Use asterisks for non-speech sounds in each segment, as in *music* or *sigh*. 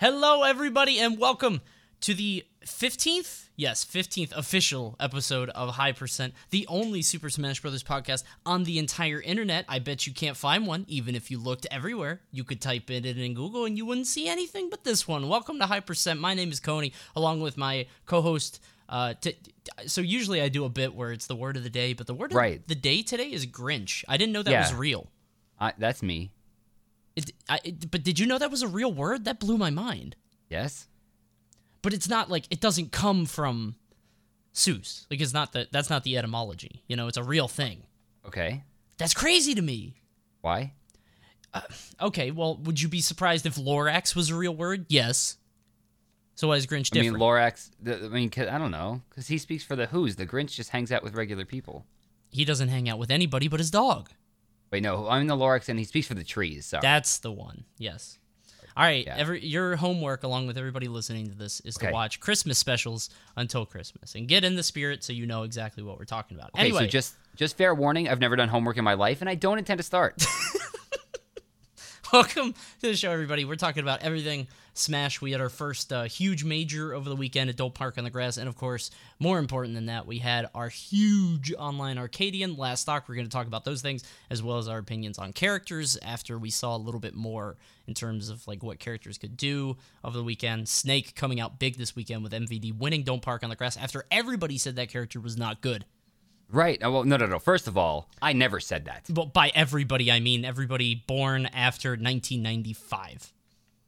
Hello, everybody, and welcome to the 15th, yes, 15th official episode of High Percent, the only Super Smash Bros. podcast on the entire internet. I bet you can't find one, even if you looked everywhere. You could type it in in Google and you wouldn't see anything but this one. Welcome to High Percent. My name is Coney, along with my co host. Uh, t- t- so usually I do a bit where it's the word of the day, but the word Right. of the day today is Grinch. I didn't know that Yeah. was real. I, that's me. It, I, it, but did you know that was a real word? That blew my mind. Yes. But it's not like it doesn't come from Seuss. Like it's not that. That's not the etymology. You know, it's a real thing. Okay. That's crazy to me. Why? Uh, okay, well, would you be surprised if Lorax was a real word? Yes. So why is Grinch different? I mean. Lorax. The, I mean, I don't know, because he speaks for the Who's. The Grinch just hangs out with regular people. he doesn't hang out with anybody but his dog. Wait, no, I'm the Lorax, and he speaks for the trees. Sorry. That's the one. Yes. All right. Yeah. Every your homework, along with everybody listening to this, is to watch Christmas specials until Christmas and get in the spirit so you know exactly what we're talking about. okay, anyway, so just just fair warning. I've never done homework in my life, and I don't intend to start. *laughs* Welcome to the show, everybody. We're talking about everything Smash. We had our first uh, huge major over the weekend at Don't Park on the Grass, and of course, more important than that, we had our huge online Arcadian last stock. We're going to talk about those things as well as our opinions on characters after we saw a little bit more in terms of like what characters could do over the weekend. Snake coming out big this weekend with MVD winning Don't Park on the Grass after everybody said that character was not good. Right. uh, Well, no, no, no. First of all, I never said that. Well, by everybody, I mean everybody born after 1995.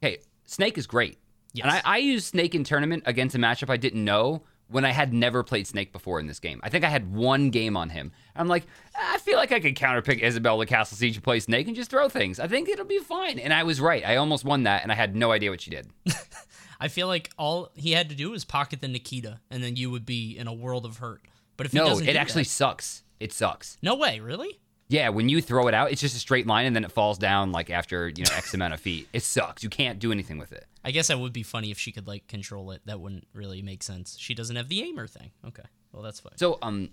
Hey, Snake is great. Yes. And I, I used Snake in tournament against a matchup I didn't know when I had never played Snake before in this game. I think I had one game on him. I'm like, I feel like I could counterpick Isabelle the Castle Siege and play Snake and just throw things. I think it'll be fine. And I was right. I almost won that, and I had no idea what she did. *laughs* I feel like all he had to do was pocket the Nikita, and then you would be in a world of hurt. But if No, doesn't, it actually that- sucks. It sucks. no way, really. Yeah, when you throw it out, it's just a straight line, and then it falls down like after you know X amount of feet. It sucks. You can't do anything with it. I guess that would be funny if she could like control it. That wouldn't really make sense. She doesn't have the aimer thing. Okay, well that's fine. So, um,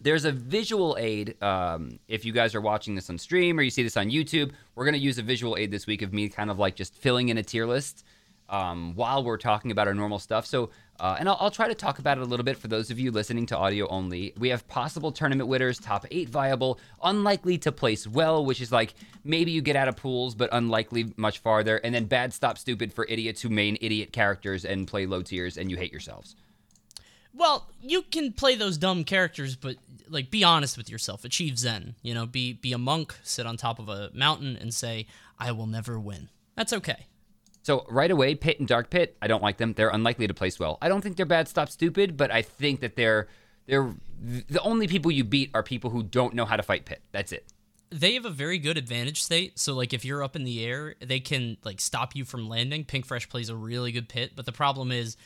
there's a visual aid. Um, if you guys are watching this on stream or you see this on YouTube, we're gonna use a visual aid this week of me kind of like just filling in a tier list um, while we're talking about our normal stuff. So, uh, and I'll, I'll try to talk about it a little bit for those of you listening to audio only. We have possible tournament winners, top eight viable, unlikely to place well, which is like maybe you get out of pools, but unlikely much farther, and then bad stop stupid for idiots who main idiot characters and play low tiers and you hate yourselves. Well, you can play those dumb characters, but like be honest with yourself. Achieve Zen. You know, be be a monk, sit on top of a mountain, and say, "I will never win." That's okay. So right away, Pit and Dark Pit, I don't like them. They're unlikely to place well. I don't think they're bad stop stupid, but I think that they're they're the only people you beat are people who don't know how to fight Pit. That's it. they have a very good advantage state. So like if you're up in the air, they can like stop you from landing. Pink Fresh plays a really good pit, but the problem is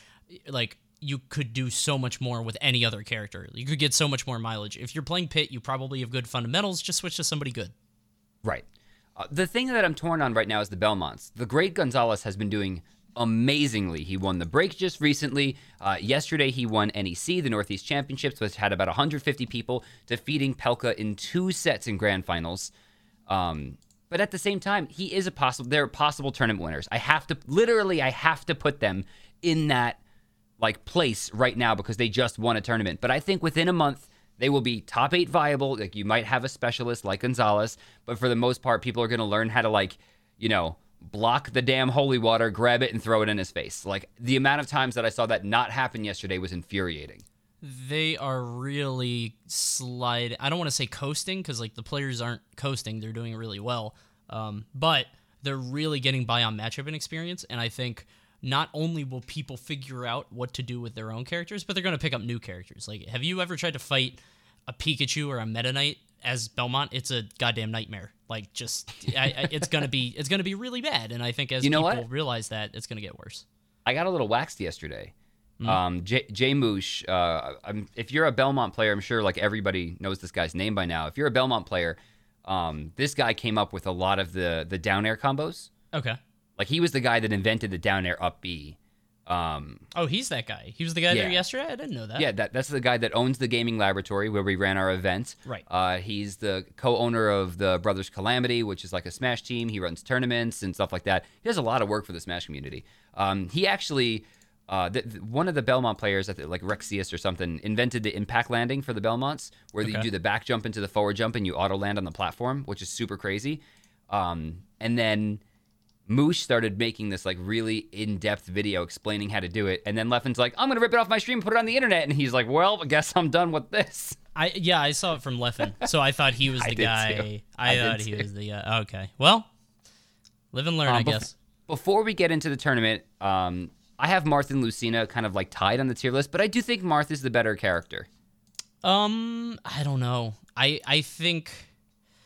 like you could do so much more with any other character. You could get so much more mileage. If you're playing pit, you probably have good fundamentals. Just switch to somebody good. Right. Uh, the thing that I'm torn on right now is the Belmonts. The great Gonzalez has been doing amazingly. He won the break just recently. Uh, yesterday, he won NEC, the Northeast Championships, which had about 150 people, defeating Pelka in two sets in grand finals. Um, but at the same time, he is a possible. They're possible tournament winners. I have to literally, I have to put them in that like place right now because they just won a tournament. But I think within a month they will be top eight viable. Like you might have a specialist like Gonzalez, but for the most part, people are going to learn how to like, you know, block the damn holy water, grab it, and throw it in his face. Like the amount of times that I saw that not happen yesterday was infuriating. They are really slide. I don't want to say coasting because like the players aren't coasting; they're doing really well. Um, but they're really getting by on matchup and experience, and I think not only will people figure out what to do with their own characters, but they're going to pick up new characters. Like, have you ever tried to fight a Pikachu or a Meta Knight as Belmont? It's a goddamn nightmare. Like, just I, I, it's gonna be it's gonna be really bad. And I think as You know people what? realize that, it's gonna get worse. I got a little waxed yesterday. Um, Jay, Jay Moosh, uh, I'm, if you're a Belmont player, I'm sure like everybody knows this guy's name by now. If you're a Belmont player, um, this guy came up with a lot of the the down air combos. Okay. Like he was the guy that invented the down air up B. Um, Oh, he's that guy. He was the guy there yesterday. I didn't know that. yeah, that, that's the guy that owns the gaming laboratory where we ran our event. Right. Uh, he's the co-owner of the Brothers Calamity, which is like a Smash team. He runs tournaments and stuff like that. He does a lot of work for the Smash community. Um, he actually, uh, th- th- one of the Belmont players, I think, like Rexius or something, invented the impact landing for the Belmonts, where you do the back jump into the forward jump and you auto land on the platform, which is super crazy. Um, and then Moosh started making this like really in-depth video explaining how to do it, and then Leffen's like, "I'm gonna rip it off my stream and put it on the internet," and he's like, "Well, I guess I'm done with this." I yeah, I saw it from Leffen, so I thought he was *laughs* the did guy. I, I thought he too. was the guy. Okay, well, live and learn, I Um, bef- guess. Before we get into the tournament, um, I have Marth and Lucina kind of like tied on the tier list, but I do think Marth is the better character. Um, I don't know. I I think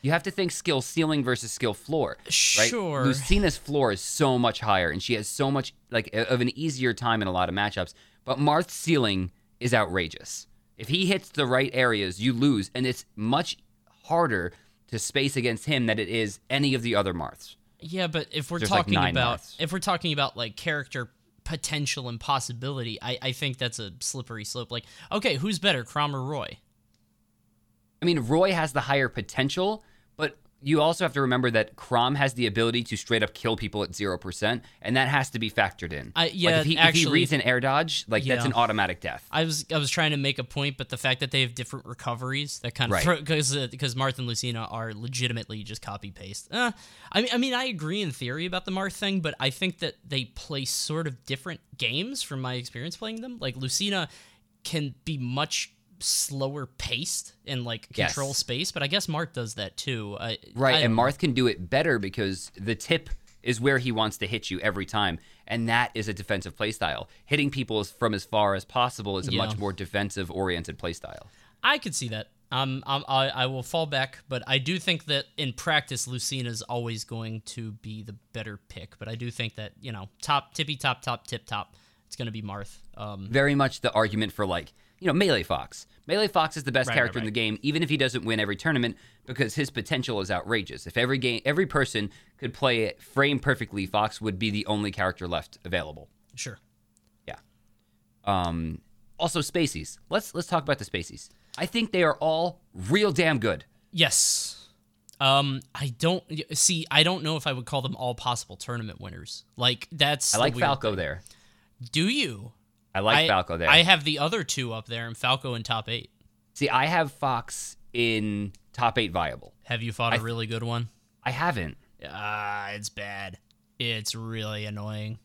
You have to think skill ceiling versus skill floor. Right? Sure. Lucina's floor is so much higher, and she has so much like of an easier time in a lot of matchups. But Marth's ceiling is outrageous. If he hits the right areas, you lose, and it's much harder to space against him than it is any of the other Marths. yeah, but if we're There's, talking nine about months. if we're talking about like character potential and possibility, I I think that's a slippery slope. Like, okay, who's better, Chrom or Roy? I mean, Roy has the higher potential, you also have to remember that Chrom has the ability to straight up kill people at zero percent, and that has to be factored in. I- like yeah, if he, if he reads an air dodge, like that's an automatic death. I was I was trying to make a point, but the fact that they have different recoveries that kind of Right. because because Marth and Lucina are legitimately just copy paste. Uh, I mean I mean I agree in theory about the Marth thing, but I think that they play sort of different games from my experience playing them. Like Lucina can be much slower paced and like Yes. control space, but I guess Marth does that too. I, Right, I and. Marth can do it better because the tip is where he wants to hit you every time, and that is a defensive playstyle. Hitting people from as far as possible is a Yeah. much more defensive oriented playstyle. I could see that. Um, um, I, I will fall back, but I do think that in practice, Lucina is always going to be the better pick. But I do think that you know, top tippy top top tip top, it's going to be Marth. Um, Very much the argument for like you know melee Fox. Melee Fox is the best Right, character right, in the game, even if he doesn't win every tournament, because his potential is outrageous. If every game, every person could play it frame perfectly, Fox would be the only character left available. sure. Yeah. Um, also, Spacies. Let's let's talk about the Spacies. I think they are all real damn good. Yes. Um, I don't see. I don't know if I would call them all possible tournament winners. Like that's. I like Falco thing. there. Do you? I like I, Falco there. I have the other two up there, and Falco in top eight. See, I have Fox in top eight viable. Have you fought a really good one? I haven't. Ah, it's bad. It's really annoying.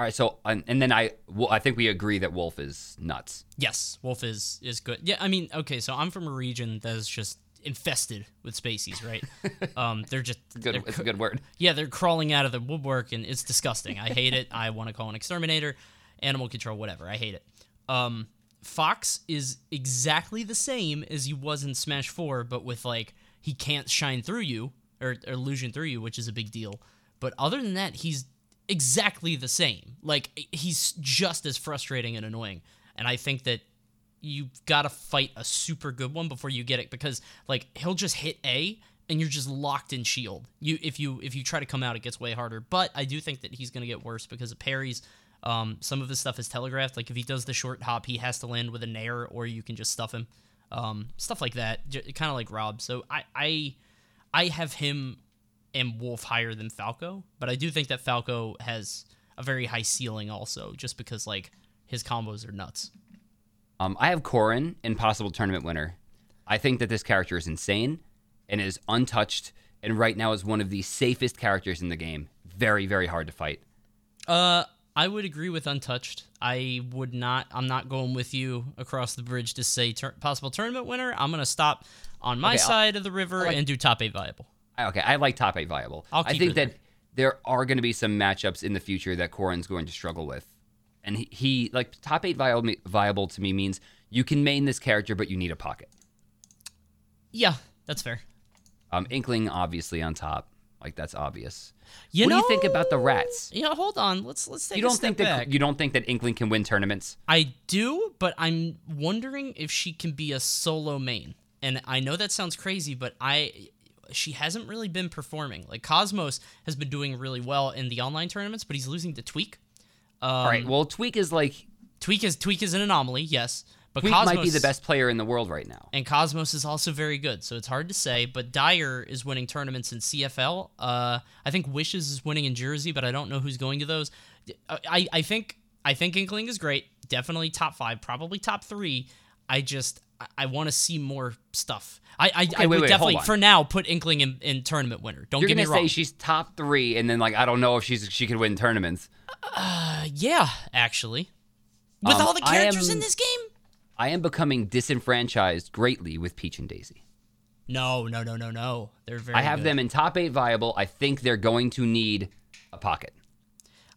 All right, so and, and then I well, I think we agree that Wolf is nuts. Yes, Wolf is is good. Yeah, I mean, okay, so I'm from a region that is just infested with spacies, right? *laughs* um, they're just Good, they're it's a good word. yeah, they're crawling out of the woodwork and it's disgusting. I hate it. I want to call an exterminator, animal control, whatever. I hate it. Um, Fox is exactly the same as he was in Smash 4, but with like he can't shine through you or, or illusion through you, which is a big deal. But other than that, he's exactly the same. Like he's just as frustrating and annoying. And I think that you've got to fight a super good one before you get it because like he'll just hit A and you're just locked in shield. You if you if you try to come out it gets way harder. But I do think that he's going to get worse because of parries. Um, some of his stuff is telegraphed. Like if he does the short hop, he has to land with a nair or you can just stuff him. Um, stuff like that, j- kind of like Rob. So I I I have him and Wolf higher than Falco, but I do think that Falco has a very high ceiling also just because like his combos are nuts. Um, I have Corrin in possible tournament winner. I think that this character is insane and is untouched, and right now is one of the safest characters in the game. Very, very hard to fight. Uh, I would agree with untouched. I would not. I'm not going with you across the bridge to say tur- possible tournament winner. I'm gonna stop on my Okay, I'll- side of the river like- and do top eight viable. Okay, I like top eight viable. I'll I think that there are going to be some matchups in the future that Corrin's going to struggle with, and he, he like top eight viable, viable to me means you can main this character, but you need a pocket. Yeah, that's fair. Um, Inkling obviously on top, like that's obvious. You what know, do you think about the rats? Yeah, hold on. Let's let's take You don't think that back. you don't think that Inkling can win tournaments? I do, but I'm wondering if she can be a solo main. And I know that sounds crazy, but I she hasn't really been performing. Like Cosmos has been doing really well in the online tournaments, but he's losing to Tweak. Um, All right. Well, Tweak is like Tweak is Tweak is an anomaly, yes, but Cosmos might be the best player in the world right now. and Cosmos is also very good. So it's hard to say. But Dyer is winning tournaments in CFL. Uh, I think Wishes is winning in Jersey, but I don't know who's going to those. I, I think I think Inkling is great. Definitely top five, probably top three. I just I, I want to see more stuff. I I, I wait, would wait, definitely for now put Inkling in, in tournament winner. Don't You're get me wrong. say she's top three, and then like I don't know if she's she could win tournaments. Uh, yeah, actually, with Um, all the characters am- in this game. I am becoming disenfranchised greatly with Peach and Daisy. No, no, no, no, no. They're very. I have good. them in top eight viable. I think they're going to need a pocket.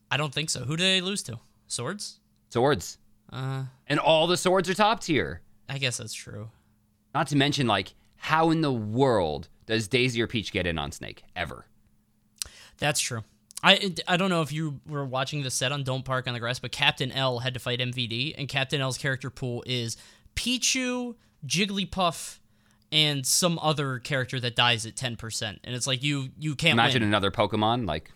I don't think so. Who do they lose to? Swords? Swords. Uh, And all the swords are top tier. I guess that's true. Not to mention, like, how in the world does Daisy or Peach get in on Snake? Ever. That's true. I I don't know if you were watching the set on Don't Park on the Grass, but Captain L had to fight MVD, and Captain L's character pool is Pichu, Jigglypuff, and some other character that dies at ten percent. And it's like you you can't Imagine win. another Pokemon. Like,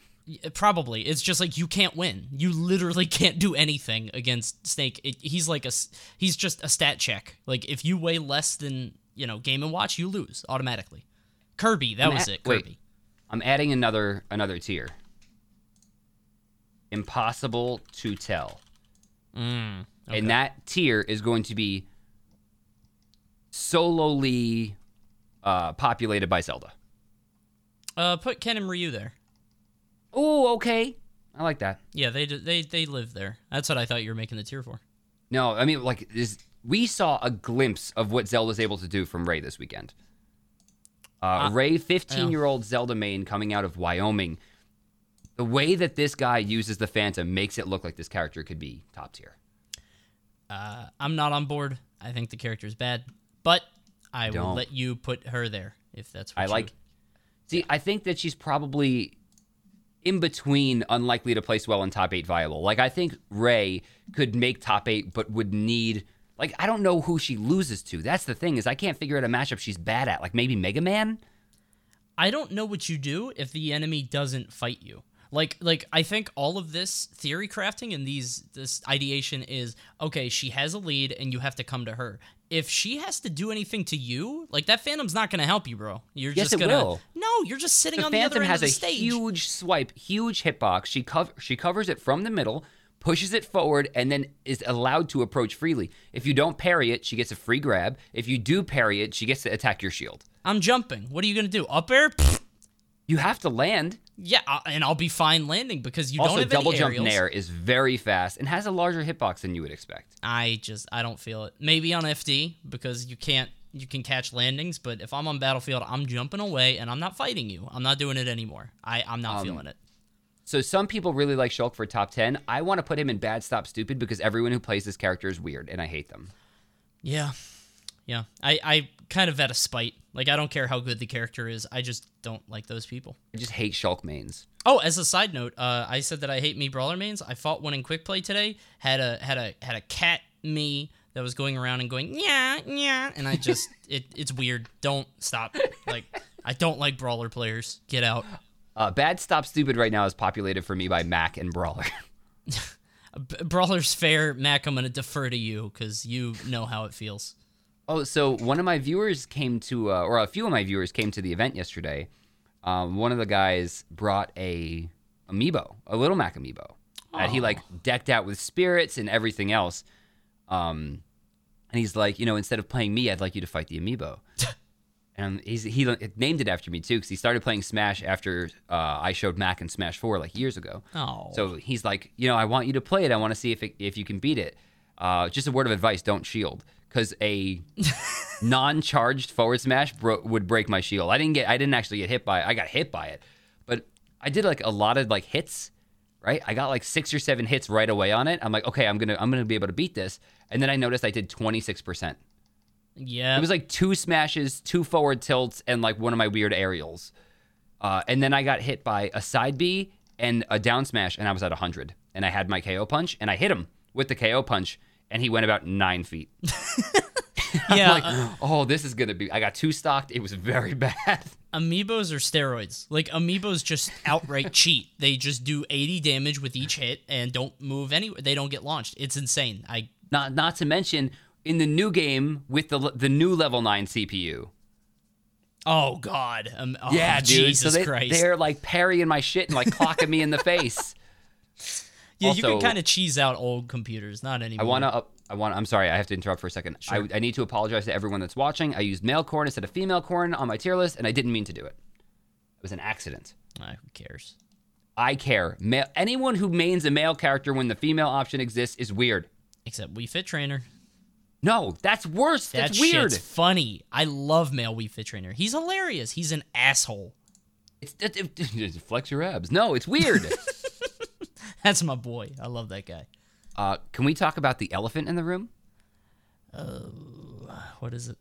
Probably, it's just like you can't win. You literally *laughs* can't do anything against Snake. It, he's like a he's just a stat check. Like if you weigh less than you know Game and Watch, you lose automatically. Kirby, that I'm was at- it. wait. Kirby. I'm adding another another tier. Impossible to tell. Mm, okay. And that tier is going to be solely uh, populated by Zelda. uh, put Ken and Ryu there. Oh, okay. I like that. Yeah, they they they live there. That's what I thought you were making the tier for. No, I mean, like, is, we saw a glimpse of what Zelda's able to do from Ray this weekend. Uh, Uh, Ray, 15 year old Zelda main coming out of Wyoming. The way that this guy uses the Phantom makes it look like this character could be top tier. Uh, I'm not on board. I think the character is bad, but I will Don't. let you put her there if that's what I you- like. See, I think that she's probably in between unlikely to place well in top eight viable. Like, I think Ray could make top eight, but would need. Like, I don't know who she loses to. That's the thing is, I can't figure out a matchup she's bad at. Like maybe Mega Man. I don't know what you do if the enemy doesn't fight you. Like like I think all of this theory crafting and these this ideation is okay, she has a lead and you have to come to her. If she has to do anything to you, like that phantom's not going to help you, bro. You're Yes, just it going to will. No, you're just sitting The on the Phantom other end has of a the stage. huge swipe, huge hitbox. She cover she covers it from the middle, pushes it forward, and then is allowed to approach freely. If you don't parry it, she gets a free grab. If you do parry it, she gets to attack your shield. I'm jumping. What are you going to do? Up air? You have to land. Yeah, uh, and I'll be fine landing because you don't also, have double jump nair is very fast and has a larger hitbox than you would expect. I just I don't feel it. Maybe on FD because you can't you can catch landings, but if I'm on battlefield, I'm jumping away and I'm not fighting you. I'm not doing it anymore. I I'm not Um, feeling it. So some people really like Shulk for top 10. I want to put him in bad stop stupid because everyone who plays this character is weird and I hate them. Yeah, yeah. I I kind of at a spite. Like I don't care how good the character is. I just don't like those people. I just hate Shulk mains. Oh, as a side note, uh, I said that I hate Mii brawler mains. I fought one in quick play today. Had a had a had a cat Mii that was going around and going yeah yeah, and I just *laughs* it it's weird. Don't stop. Like I don't like brawler players. Get out. Uh, bad stop stupid right now is populated for me by Mac and Brawler. *laughs* *laughs* B- Brawler's fair, Mac. I'm gonna defer to you because you know how it feels. Oh, so one of my viewers came to, uh, or a few of my viewers came to the event yesterday. Um, one of the guys brought a amiibo, a little Mac amiibo, that he like decked out with spirits and everything else. Um, and he's like, you know, instead of playing me, I'd like you to fight the amiibo. *laughs* and he's, he named it after me too, because he started playing Smash after uh, I showed Mac in Smash Four like years ago. Oh, So he's like, you know, I want you to play it. I want to see if it, if you can beat it. Uh, just a word of advice: don't shield, because a *laughs* non-charged forward smash bro- would break my shield. I didn't get, I didn't actually get hit by it. I got hit by it, but I did like a lot of like hits. Right, I got like six or seven hits right away on it. I'm like, okay, I'm gonna, I'm gonna be able to beat this. And then I noticed I did 26 percent. yeah. It was like two smashes, two forward tilts, and like one of my weird aerials. Uh, and then I got hit by a side B and a down smash, and I was at 100. And I had my KO punch, and I hit him with the KO punch, and he went about nine feet. *laughs* Yeah, like, oh, this is gonna be. I got two stocked. It was very *laughs* bad. amiibos are steroids. Like amiibos just outright *laughs* cheat. They just do 80 damage with each hit and don't move anywhere. They don't get launched. It's insane. I Not not to mention in the new game with the the new level nine CPU. oh god. Um, oh, Yeah, dude. Jesus so they, Christ. they're like parrying my shit and like clocking me in the face. Yeah, you can kind of cheese out old computers, not anymore. I want to. I want. I'm sorry. I have to interrupt for a second. I, I need to apologize to everyone that's watching. I used male Corrin instead of female Corrin on my tier list, and I didn't mean to do it. It was an accident. Ah, who cares? I care. Male, anyone who mains a male character when the female option exists is weird. Except Wii Fit Trainer. No, that's worse. That That's weird. shit's funny. I love male Wii Fit Trainer. He's hilarious. He's an asshole. It's, it, it- *laughs* it- flex your abs. No, it's weird. *laughs* That's my boy. I love that guy. uh, can we talk about the elephant in the room? What is it?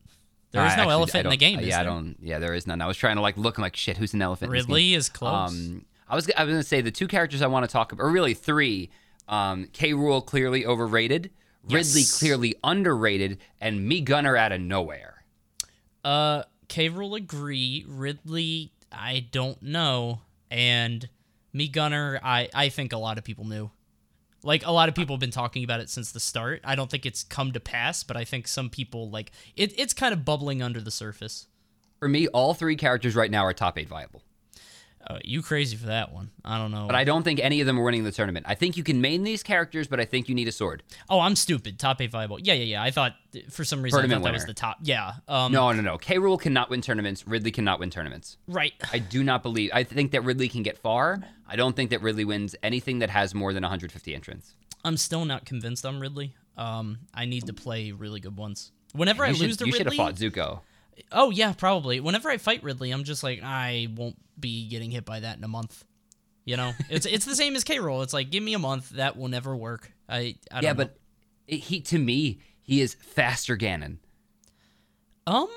There is I no actually- elephant in the game. uh, yeah, I there? don't. Yeah, there is none. I was trying to like look like shit. Who's an elephant? in this game? Ridley is close. Um, I was I was gonna say the two characters I want to talk about, or really three. Um, K. Rool clearly overrated, Ridley clearly underrated, and Mii Gunner out of nowhere. Uh, K. Rool agree. Ridley, I don't know. And Mii Gunner, I I think a lot of people knew. Like a lot of people have been talking about it since the start. I don't think it's come to pass, but I think some people like it. It's kind of bubbling under the surface. For me, all three characters right now are top eight viable, Uh, you crazy for that one? I don't know. but I don't think any of them are winning the tournament. I think you can main these characters, but I think you need a sword. oh, I'm stupid. Top eight viable. Yeah, yeah, yeah. I thought for some reason I thought that was the top. Yeah. Um. No, no, no. K. Rool cannot win tournaments. Ridley cannot win tournaments. Right. I do not believe. I think that Ridley can get far. I don't think that Ridley wins anything that has more than 150 entrants. I'm still not convinced I'm Ridley. Um, I need to play really good ones. Whenever I You lose should, to you should have fought Zuko. Oh yeah, probably. Whenever I fight Ridley, I'm just like I won't be getting hit by that in a month. You know, *laughs* it's it's the same as K Rool. It's like give me a month, that will never work. I, I don't Yeah, but it, he to me he is faster Ganon, um,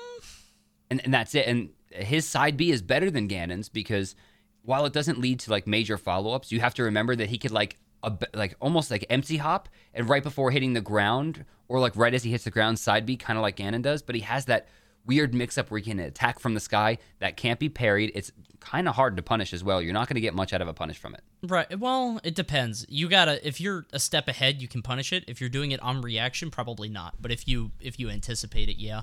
and and that's it. And his side B is better than Ganon's because while it doesn't lead to like major follow ups, you have to remember that he could like a, like almost like empty hop and right before hitting the ground or like right as he hits the ground side B, kind of like Ganon does. But he has that weird mix up where he can attack from the sky that can't be parried. It's kind of hard to punish as well. You're not going to get much out of a punish from it. right. Well, it depends. You gotta if you're a step ahead, you can punish it. If you're doing it on reaction, probably not. But if you if you anticipate it, yeah.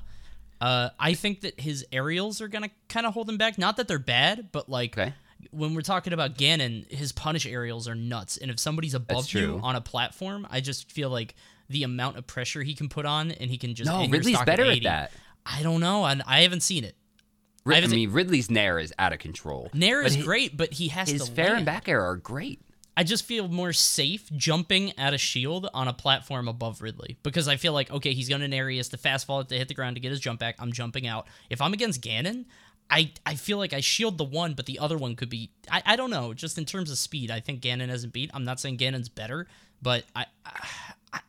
Uh, I think that his aerials are gonna kind of hold him back. Not that they're bad, but like Okay. when we're talking about Ganon, his punish aerials are nuts. And if somebody's above you on a platform, I just feel like the amount of pressure he can put on, and he can just No, Ridley's better at 80. that. I don't know. I, I haven't seen it. I, haven't mean, Ridley's Nair is out of control. Nair is he- great, but he has His to fair land. and back air are great. I just feel more safe jumping at a shield on a platform above Ridley because I feel like okay, he's going to Nereus to fast fall to hit the ground to get his jump back. I'm jumping out. If I'm against Ganon, I I feel like I shield the one, but the other one could be. I, I don't know. Just in terms of speed, I think Ganon hasn't beat. I'm not saying Ganon's better, but I.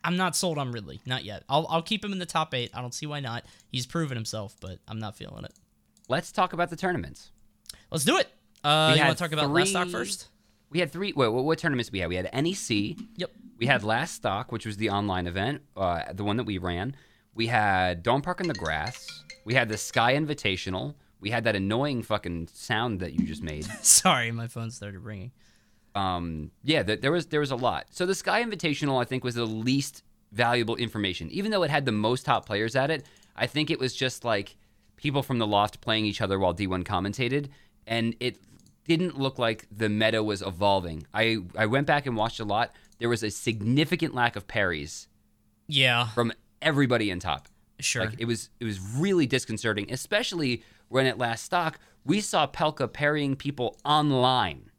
I'm not sold on Ridley, not yet. I'll, I'll keep him in the top eight. I don't see why not. He's proven himself, but I'm not feeling it. Let's talk about the tournaments. Let's do it. Uh, We you had want to talk about last stock three- first? We had three. Wait, what, what tournaments we had? We had NEC. Yep. We had Last Stock, which was the online event, uh, the one that we ran. We had Don't Park in the Grass. We had the Sky Invitational. We had that annoying fucking sound that you just made. *laughs* Sorry, my phone started ringing. Um, yeah, th- there was there was a lot. So the Sky Invitational, I think, was the least valuable information, even though it had the most top players at it. I think it was just like people from the loft playing each other while D1 commentated, and it didn't look like the meta was evolving. I I went back and watched a lot. There was a significant lack of parries Yeah, from everybody in top. sure. Like it was it was really disconcerting, especially when at last stock we saw Pelka parrying people online.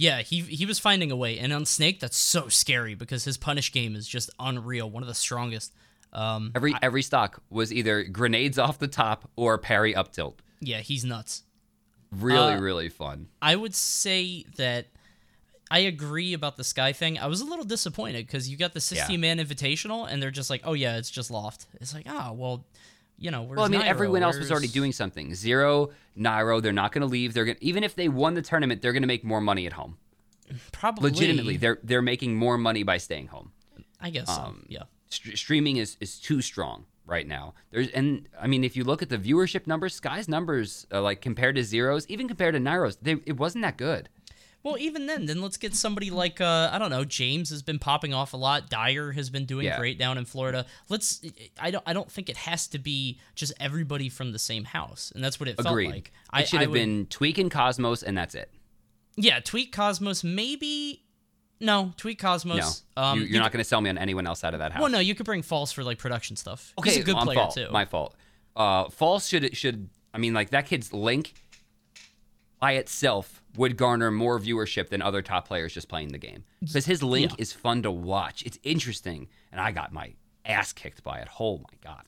Yeah, he he was finding a way, and on Snake, that's so scary because his punish game is just unreal, one of the strongest. Um, Every every stock was either grenades off the top or parry up tilt. yeah, he's nuts. Really, Uh, really fun. I would say that I agree about the Sky thing. I was a little disappointed because you got the 16 man invitational, and they're just like, oh yeah, it's just loft. It's like, ah, well, you know, Well, I mean, Nairo? everyone else was already doing something. Zero, Nairo, they're not going to leave. They're going even if they won the tournament, they're going to make more money at home. *laughs* probably Legitimately, they're they're making more money by staying home. I guess so. um, Yeah. St- streaming is is too strong right now. There's and I mean, if you look at the viewership numbers, Sky's numbers, uh, like compared to Zeros, even compared to Nairo's, they, it wasn't that good. Well, even then, then let's get somebody like uh, I don't know. James has been popping off a lot. Dyer has been doing Yeah. great down in Florida. Let's. I don't. I don't think it has to be just everybody from the same house, and that's what it Agreed. felt like. I it should I have would- been Tweak and Cosmos, and that's it. Yeah, Tweak Cosmos. Maybe. No, Tweak Cosmos. No, Um, you, you you're not going to sell me on anyone else out of that house. Well, no, you could bring False for like production stuff. Okay, He's a good my player fault. too. My fault. Uh, False should should I mean like that kid's link by itself would garner more viewership than other top players just playing the game because his link Yeah. is fun to watch. It's interesting, and I got my ass kicked by it. Oh my god.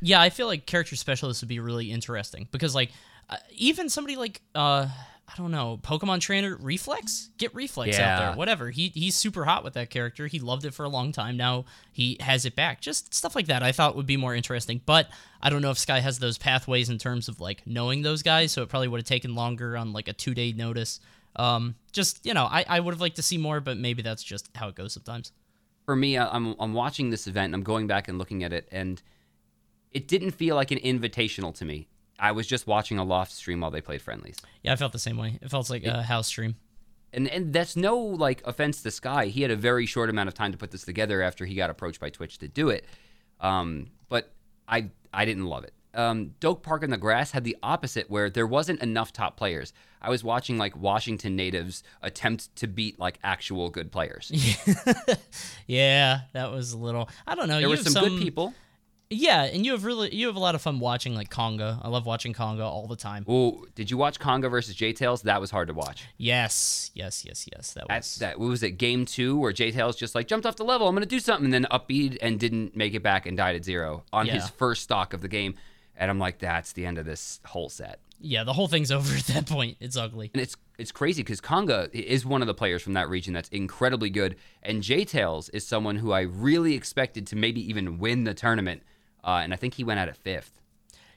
Yeah, I feel like character specialists would be really interesting because, like, uh, even somebody like, uh, I don't know, Pokemon trainer Reflex, get Reflex out there, whatever. He he's super hot with that character. He loved it for a long time. Now he has it back. Just stuff like that. I thought would be more interesting, but I don't know if Sky has those pathways in terms of like knowing those guys. So it probably would have taken longer on like a two day notice. Um, just you know, I I would have liked to see more, but maybe that's just how it goes sometimes. For me, I- I'm I'm watching this event. and I'm going back and looking at it, and it didn't feel like an invitational to me. I was just watching a loft stream while they played friendlies. Yeah, I felt the same way. It felt like a house stream. and and that's no like offense to Sky. He had a very short amount of time to put this together after he got approached by Twitch to do it. Um, but I I didn't love it. Um, Don't Park in the Grass had the opposite, where there wasn't enough top players. I was watching like Washington natives attempt to beat like actual good players. *laughs* Yeah, that was a little. I don't know. There you were have some, good people. Yeah, and you have really you have a lot of fun watching like Conga. I love watching Conga all the time. Oh, did you watch Conga versus J Tails? That was hard to watch. Yes, yes, yes, yes. That That's was that. What was it? Game two, where J Tails just like jumped off the level. I'm gonna do something, and then upbeat and didn't make it back and died at zero on his first stock of the game. And I'm like, that's the end of this whole set. yeah. The whole thing's *laughs* over at that point. It's ugly. And it's it's crazy because Conga is one of the players from that region that's incredibly good, and J Tails is someone who I really expected to maybe even win the tournament, uh, and I think he went out at fifth.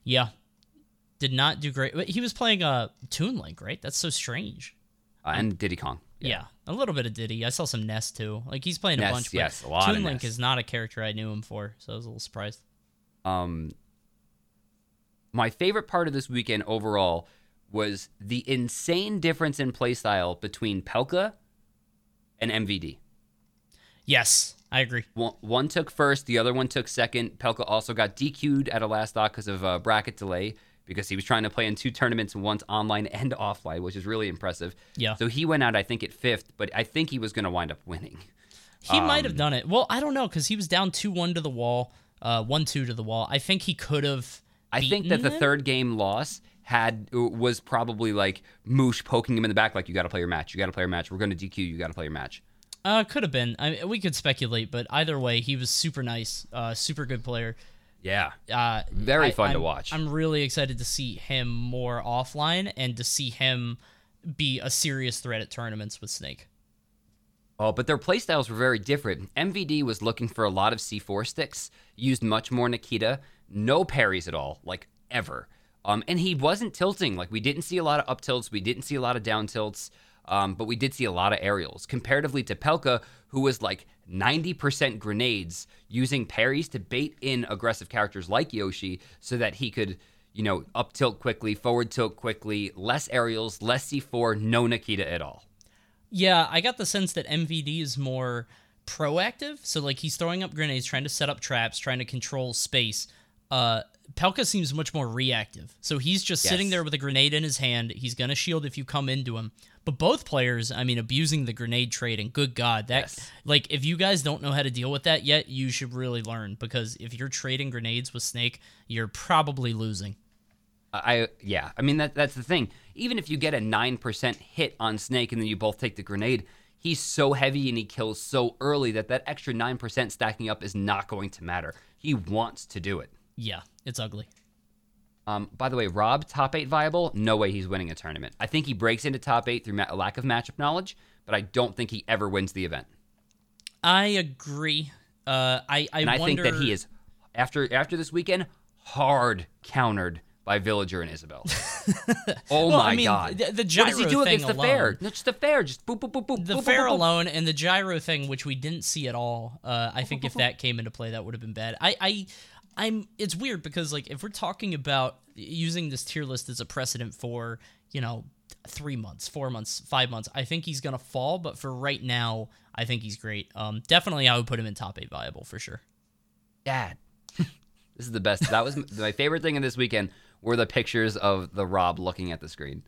Yeah, did not do great. But He was playing a Toon Link, right? That's so strange. Uh, and Diddy Kong. Yeah. a little bit of Diddy. I saw some Ness too. Like he's playing a bunch. Yes, a lot of Toon Link Nest. is not a character I knew him for, so I was a little surprised. Um, my favorite part of this weekend overall was the insane difference in playstyle between Pelka and MVD. Yes, I agree. One, one took first, the other one took second. Pelka also got DQ'd at a last stock because of a bracket delay because he was trying to play in two tournaments, once online and offline, which is really impressive. Yeah. So he went out, I think, at fifth, but I think he was going to wind up winning. He might Um, have done it. Well, I don't know because he was down two one to the wall, uh, one two to the wall. I think he could have. I think that the third game loss had was probably like Moosh poking him in the back, like you got to play your match, you got to play your match. We're going to DQ, you got to play your match. Uh, could have been. I we could speculate, but either way, he was super nice, uh, super good player. Yeah, Uh, very I- fun to I'm- watch. I'm really excited to see him more offline and to see him be a serious threat at tournaments with Snake. Oh, but their playstyles were very different. MVD was looking for a lot of C4 sticks, used much more Nikita, no parries at all, like ever. Um, and he wasn't tilting. Like we didn't see a lot of up tilts, we didn't see a lot of down tilts, um, but we did see a lot of aerials. Comparatively to Pelka, who was like 90% grenades, using parries to bait in aggressive characters like Yoshi, so that he could, you know, up tilt quickly, forward tilt quickly, less aerials, less C4, no Nikita at all. Yeah, I got the sense that MVD is more proactive. So like he's throwing up grenades, trying to set up traps, trying to control space. Uh, Pelka seems much more reactive. So he's just sitting there with a grenade in his hand. He's gonna shield if you come into him. But both players, I mean, abusing the grenade trade, and good God, that Yes. like if you guys don't know how to deal with that yet, you should really learn because if you're trading grenades with Snake, you're probably losing. I yeah, I mean that that's the thing. Even if you get a nine percent hit on Snake and then you both take the grenade, he's so heavy and he kills so early that that extra nine percent stacking up is not going to matter. He wants to do it. Yeah, it's ugly. Um, by the way, Rob top eight viable? No way he's winning a tournament. I think he breaks into top eight through ma- lack of matchup knowledge, but I don't think he ever wins the event. I agree. Uh, I I, And I wonder, think that he is after after this weekend hard countered by Villager and Isabelle. *laughs* oh Well, my I mean, god! the- the what does he gyro do against the alone- fair? No, just the fair. Just boop boop boop boop. the boop, fair boop, boop. alone and the gyro thing, which we didn't see at all. Uh, I think if that came into play, that would have been bad. I, I I'm it's weird because like if we're talking about using this tier list as a precedent for, you know, 3 months, 4 months, 5 months, I think he's going to fall, but for right now, I think he's great. Um definitely I would put him in top 8 viable for sure. Dad. *laughs* this is the best. That was my favorite thing in this weekend were the pictures of the Rob looking at the screen.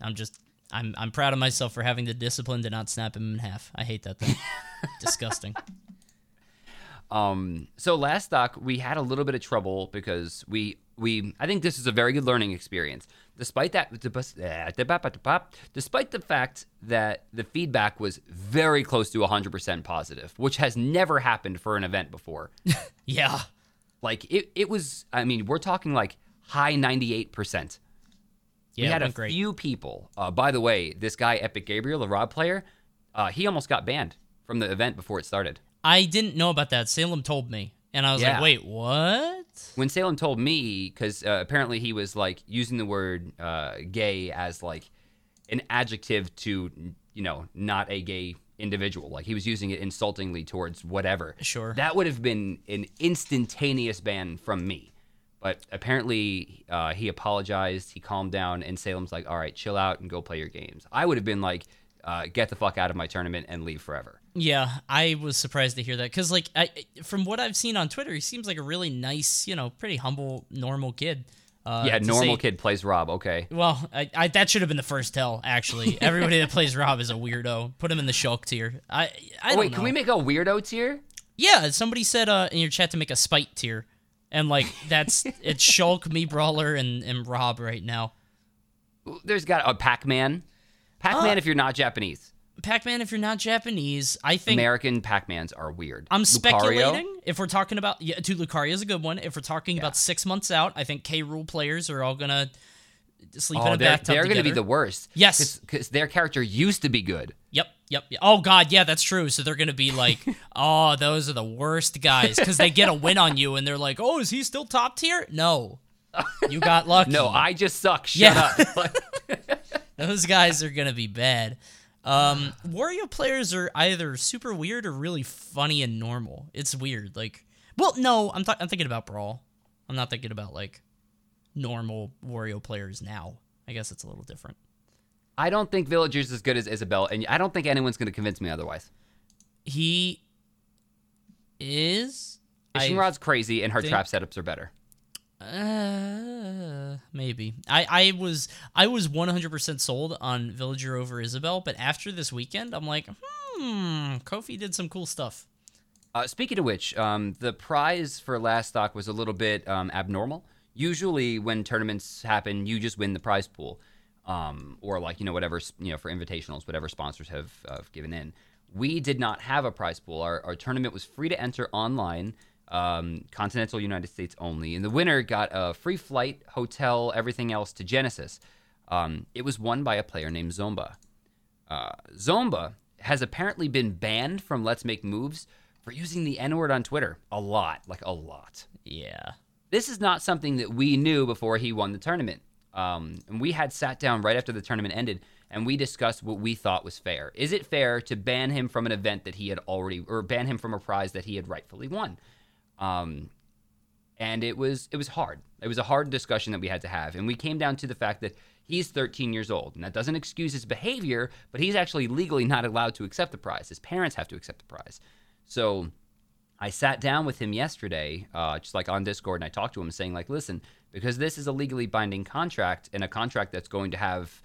I'm just I'm I'm proud of myself for having the discipline to not snap him in half. I hate that thing. *laughs* Disgusting. Um, so last stock we had a little bit of trouble because we we I think this is a very good learning experience. Despite that, despite the fact that the feedback was very close to 100% positive, which has never happened for an event before. *laughs* yeah. Like it, it was. I mean, we're talking like high 98%. Yeah, we had a great. few people. Uh, by the way, this guy Epic Gabriel, the Rob player, uh, he almost got banned from the event before it started. I didn't know about that. Salem told me, and I was Yeah. like, "Wait, what?" When Salem told me, because uh, apparently he was like using the word uh, "gay" as like an adjective to you know not a gay individual. Like he was using it insultingly towards whatever. Sure. That would have been an instantaneous ban from me. But apparently, uh, he apologized. He calmed down, and Salem's like, "All right, chill out and go play your games." I would have been like, uh, "Get the fuck out of my tournament and leave forever." Yeah, I was surprised to hear that because, like, I from what I've seen on Twitter, he seems like a really nice, you know, pretty humble, normal kid. Uh, yeah, normal say- kid plays Rob. Okay. Well, I, I that should have been the first tell. Actually, *laughs* everybody that plays Rob is a weirdo. Put him in the Shulk tier. I, I Oh, wait, know. can we make a weirdo tier? Yeah, somebody said uh, in your chat to make a spite tier, and like that's *laughs* it's Shulk, Mii brawler, and and Rob right now. There's got a Pac-Man. Pac-Man, Uh, if you're not Japanese. Pac-Man, if you're not Japanese, I think American Pac-Mans are weird. I'm Lucario? speculating if we're talking about yeah, to Lucario is a good one. If we're talking about six months out, I think K Rool players are all gonna sleep in Oh, a they're, bathtub they're going to be the worst. Yes. because their character used to be good. Yep, yep, yep. Oh God, yeah, that's true. So they're gonna be like, *laughs* oh, those are the worst guys because they get a win on you, and they're like, oh, is he still top tier? No, you got *laughs* lucky. No, I just suck. Shut Yeah. up. *laughs* Those guys are gonna be bad. Um, Wario players are either super weird or really funny and normal. It's weird. Like, well, no, I'm th- I'm thinking about Brawl. I'm not thinking about like normal Wario players now. I guess it's a little different. I don't think Villager's as good as Isabelle, and I don't think anyone's going to convince me otherwise. He is. Fishing Rod's crazy, and her think- trap setups are better. Uh, maybe. I I was I was 100% sold on Villager over Isabelle, but after this weekend, I'm like, hmm, Kofi did some cool stuff. Uh, speaking of which, um, the prize for last stock was a little bit um, abnormal. Usually, when tournaments happen, you just win the prize pool, um, or like you know whatever you know for invitationals, whatever sponsors have uh, given in. We did not have a prize pool. Our, our tournament was free to enter online, um, continental United States only, and the winner got a free flight, hotel, everything else to Genesis. Um, it was won by a player named Zomba. Uh, Zomba has apparently been banned from Let's Make Moves for using the N word on Twitter a lot, like a lot. Yeah. This is not something that we knew before he won the tournament. Um, and we had sat down right after the tournament ended and we discussed what we thought was fair. Is it fair to ban him from an event that he had already, or ban him from a prize that he had rightfully won? Um, and it was it was hard. It was a hard discussion that we had to have, and we came down to the fact that he's 13 years old, and that doesn't excuse his behavior, but he's actually legally not allowed to accept the prize. His parents have to accept the prize. So I sat down with him yesterday, uh, just like on Discord, and I talked to him, saying like, listen, because this is a legally binding contract and a contract that's going to have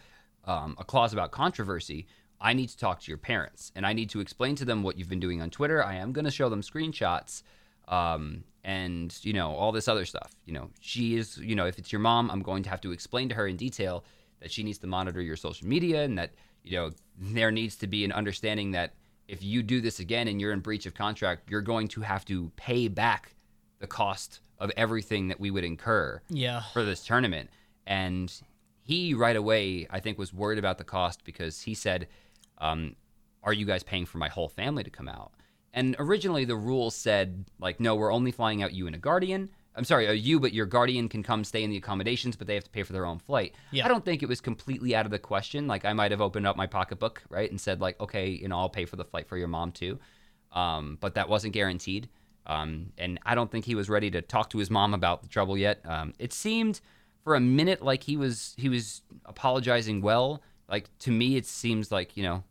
um, a clause about controversy. I need to talk to your parents, and I need to explain to them what you've been doing on Twitter. I am going to show them screenshots um, and you know all this other stuff. You know, she is. You know, if it's your mom, I'm going to have to explain to her in detail that she needs to monitor your social media, and that you know there needs to be an understanding that if you do this again and you're in breach of contract, you're going to have to pay back the cost of everything that we would incur Yeah. for this tournament. And he right away, I think, was worried about the cost because he said, um, "Are you guys paying for my whole family to come out?" And originally, the rules said, like, no, we're only flying out you and a guardian. I'm sorry, a you, but your guardian can come stay in the accommodations, but they have to pay for their own flight. Yeah. I don't think it was completely out of the question. Like, I might have opened up my pocketbook, right, and said, like, okay, you know, I'll pay for the flight for your mom too. Um, but that wasn't guaranteed. Um, and I don't think he was ready to talk to his mom about the trouble yet. Um, it seemed for a minute like he was he was apologizing well. Like to me, it seems like you know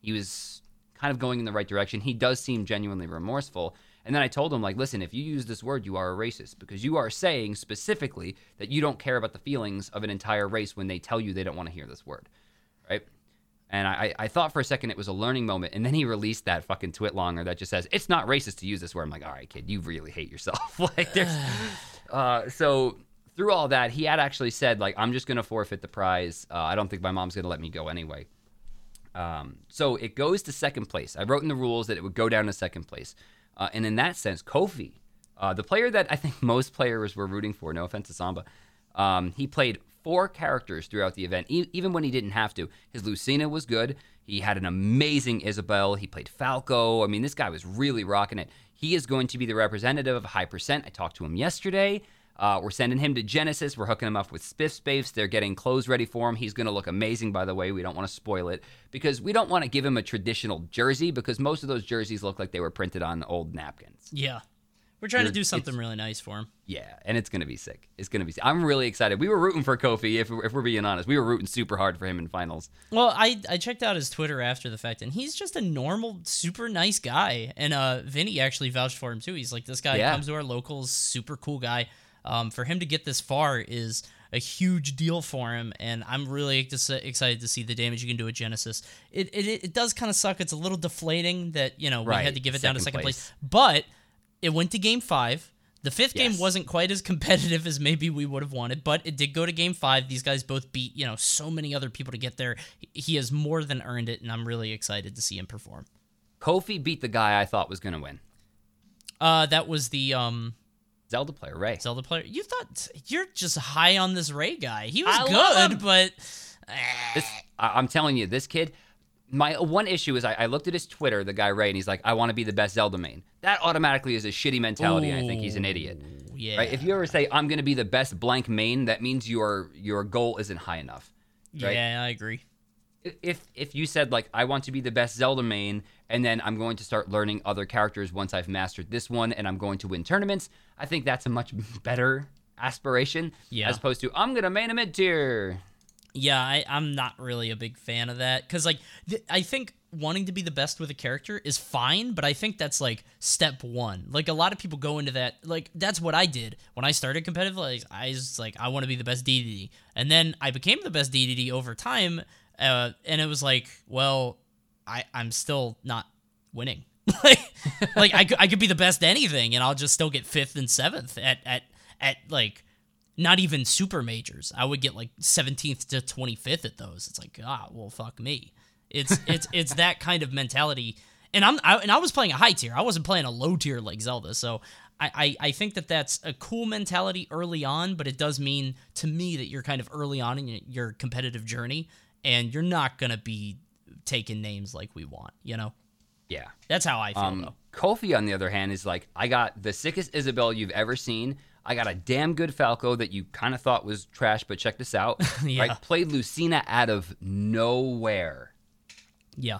he was kind of going in the right direction. He does seem genuinely remorseful. And then I told him, like, listen, if you use this word, you are a racist because you are saying specifically that you don't care about the feelings of an entire race when they tell you they don't want to hear this word, right? And I, I thought for a second it was a learning moment. And then he released that fucking TwitLonger that just says, it's not racist to use this word. I'm like, all right, kid, you really hate yourself. *laughs* like, there's. *sighs* Uh, so through all that, he had actually said, like, I'm just going to forfeit the prize. Uh, I don't think my mom's going to let me go anyway. Um, so it goes to second place. I wrote in the rules that it would go down to second place. Uh, and in that sense, Kofi, uh, the player that I think *laughs* most players were rooting for, no offense to Samba, um, he played four characters throughout the event, e- even when he didn't have to. His Lucina was good. He had an amazing Isabelle. He played Falco. I mean, this guy was really rocking it. He is going to be the representative of High Percent. I talked to him yesterday. Uh, we're sending him to Genesis. We're hooking him up with Spiff Space. They're getting clothes ready for him. He's going to look amazing, by the way. We don't want to spoil it because we don't want to give him a traditional jersey because most of those jerseys look like they were printed on old napkins. Yeah. We're trying You're- to do something really nice for him. Yeah, and it's going to be sick. It's going to be sick. I'm really excited. We were rooting for Kofi, if, if we're being honest. We were rooting super hard for him in finals. Well, I I checked out his Twitter after the fact, and he's just a normal, super nice guy. And uh, Vinny actually vouched for him too. He's like, this guy Yeah. comes to our locals, super cool guy. Um, for him to get this far is a huge deal for him, and I'm really ex- excited to see the damage you can do at Genesis. It it, it does kind of suck. It's a little deflating that you know we Right, had to give it down to second second place. place. but it went to game five. The fifth game wasn't quite as *laughs* competitive as maybe we would have wanted, but it did go to game five. These guys both beat, you know, so many other people to get there. He has more than earned it, and I'm really excited to see him perform. Kofi beat the guy I thought was going to win. Uh, that was the um Zelda player, Ray. Zelda player. You thought you're just high on this Ray guy. He was I good, but This, I, I'm telling you, this kid. My one issue is I, I looked at his Twitter, the guy Ray, and he's like, "I want to be the best Zelda main." That automatically is a shitty mentality, and I think he's an idiot. yeah, Right? If you ever say, "I'm going to be the best blank main," that means your your goal isn't high enough. right? yeah, I agree. If if you said like I want to be the best Zelda main and then I'm going to start learning other characters once I've mastered this one and I'm going to win tournaments, I think that's a much *laughs* better aspiration Yeah. as opposed to I'm going to main a mid tier. Yeah, I, I'm not really a big fan of that because, like, th- I think wanting to be the best with a character is fine, but I think that's like step one. Like, a lot of people go into that. Like, that's what I did when I started competitive. Like, I was like, I want to be the best DDD, and then I became the best DDD over time. Uh, and it was like, well, I I'm still not winning. *laughs* like, like I, could- I could be the best anything, and I'll just still get fifth and seventh at at at like not even super majors. I would get like 17th to 25th at those. It's like, ah, well, fuck me. It's *laughs* it's it's that kind of mentality. And I'm I, and I was playing a high tier. I wasn't playing a low tier like Zelda. So I, I I think that that's a cool mentality early on, but it does mean to me that you're kind of early on in your competitive journey, and you're not gonna be taking names like we want. You know, Yeah. that's how I feel Um, though. Kofi, on the other hand, is like, I got the sickest Isabelle you've ever seen. I got a damn good Falco that you kind of thought was trash, but check this out. *laughs* Yeah. Right? Played Lucina out of nowhere. Yeah.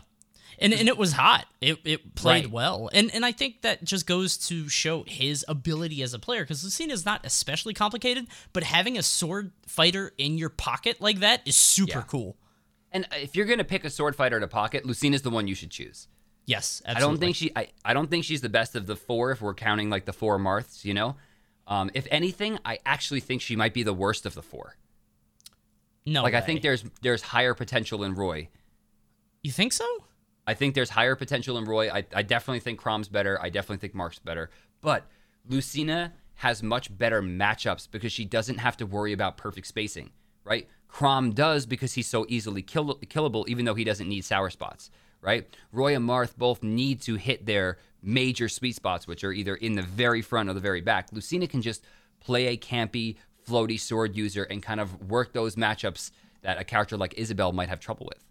And, and it was hot. It, it played Right. well. And and I think that just goes to show his ability as a player because Lucina is not especially complicated, but having a sword fighter in your pocket like that is super Yeah. cool. And if you're gonna pick a sword fighter to pocket, Lucina's the one you should choose. Yes, I don't think she. I, I don't think she's the best of the four if we're counting like the four Marths. You know, um, if anything, I actually think she might be the worst of the four. no. like I think there's there's higher potential in Roy. you think so. I think there's higher potential in Roy. I, I definitely think Chrom's better. I definitely think Marth's better. But Lucina has much better matchups because she doesn't have to worry about perfect spacing, right? Chrom does because he's so easily kill- killable, even though he doesn't need sour spots, right? Roy and Marth both need to hit their major sweet spots, which are either in the very front or the very back. Lucina can just play a campy, floaty sword user and kind of work those matchups that a character like Isabelle might have trouble with.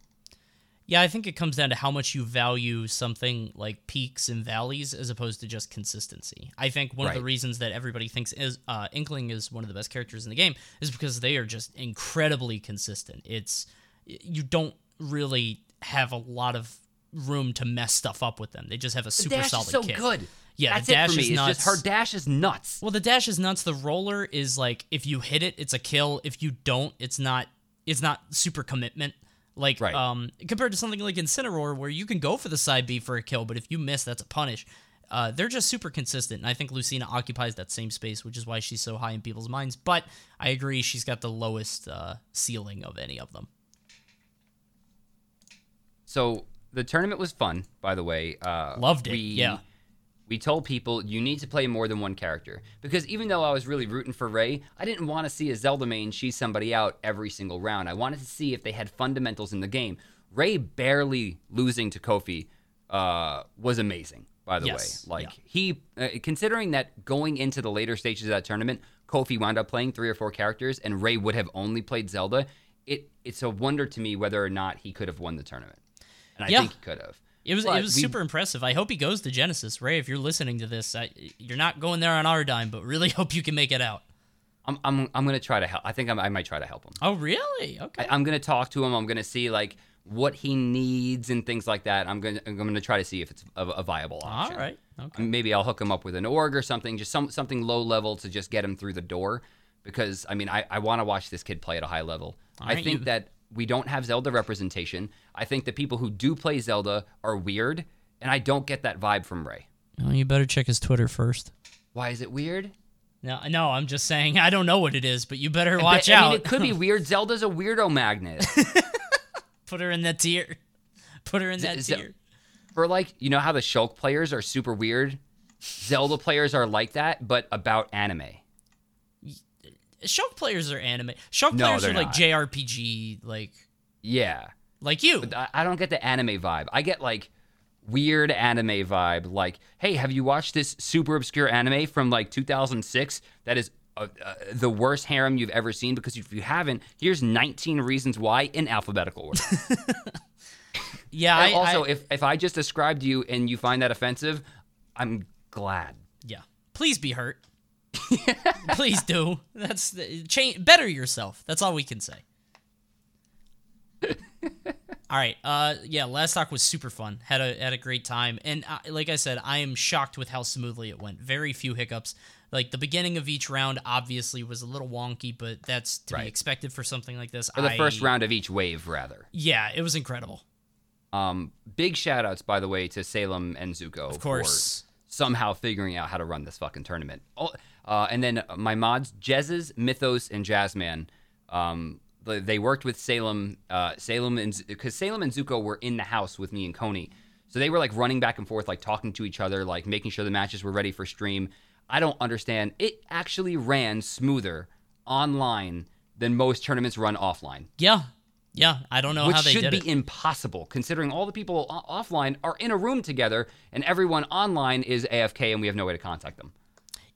Yeah, I think it comes down to how much you value something like peaks and valleys as opposed to just consistency. I think one of the reasons that everybody thinks is uh, Inkling is one of the best characters in the game is because they are just incredibly consistent. It's you don't really have a lot of room to mess stuff up with them. They just have a super Dash solid is so kit. good. Yeah, That's the it dash for me. is It's nuts. just her dash is nuts. Well, the dash is nuts. The roller is like if you hit it, it's a kill. If you don't, it's not. It's not super commitment. Like Right. um, compared to something like Incineroar, where you can go for the side B for a kill, but if you miss, that's a punish. Uh, they're just super consistent, and I think Lucina occupies that same space, which is why she's so high in people's minds. But I agree, she's got the lowest uh, ceiling of any of them. So the tournament was fun, by the way. Uh, Loved it, We, yeah. We told people you need to play more than one character because even though I was really rooting for Ray, I didn't want to see a Zelda main cheese somebody out every single round. I wanted to see if they had fundamentals in the game. Ray barely losing to Kofi uh, was amazing. By the Yes, way, like yeah. he, uh, considering that going into the later stages of that tournament, Kofi wound up playing three or four characters, and Ray would have only played Zelda. It it's a wonder to me whether or not he could have won the tournament, and I Yeah. think he could have. It was But it was we- super impressive. I hope he goes to Genesis, Ray. If you're listening to this, I, you're not going there on our dime, but really *laughs* hope you can make it out. I'm I'm I'm gonna try to help. I think I'm, I might try to help him. Oh, really? Okay. I, I'm gonna talk to him. I'm gonna see like what he needs and things like that. I'm gonna I'm gonna try to see if it's a, a viable option. right. Okay. Maybe I'll hook him up with an org or something, just some something low level to just get him through the door. Because I mean, I, I want to watch this kid play at a high level. All I right, think you- that we don't have Zelda representation. I think the people who do play Zelda are weird, and I don't get that vibe from Ray. You better check his Twitter first. Why is it weird? No, no, I'm just saying I don't know what it is, but you better watch out. I out. mean, it could be *laughs* weird. Zelda's a weirdo magnet. *laughs* Put her in that tier. Put her in that Ze- tier. For like, you know how the Shulk players are super weird? Zelda players are like that, but about anime. Shulk players are anime. Shulk No, players are like not. JRPG, like Yeah. like you. I, I don't get the anime vibe. I get like weird anime vibe. Like, hey, have you watched this super obscure anime from like 2006 that is uh, uh, the worst harem you've ever seen? Because if you haven't, here's 19 reasons why in alphabetical order. *laughs* yeah, I, also, I- if, if I just described you and you find that offensive, I'm glad. yeah. Please be hurt. *laughs* Please do. That's the, change. Better yourself. That's all we can say. *laughs* all right. Uh, yeah. Last talk was super fun. Had a had a great time, and uh, like I said, I am shocked with how smoothly it went. Very few hiccups. Like the beginning of each round, obviously was a little wonky, but that's to Right. be expected for something like this. Or the I- first round of each wave, rather. Yeah, it was incredible. Um, big shout outs, by the way, to Salem and Zuko. Of course. For somehow figuring out how to run this fucking tournament. Oh, uh, and then my mods, Jez's, Mythos, and Jazzman. Um, they- worked with Salem, uh, Salem and because Salem and Zuko were in the house with me and Coney, so they were like running back and forth, like talking to each other, like making sure the matches were ready for stream. I don't understand. It actually ran smoother online than most tournaments run offline Yeah, yeah. I don't know which how they should be it. impossible considering all the people o- offline are in a room together and everyone online is AFK and we have no way to contact them.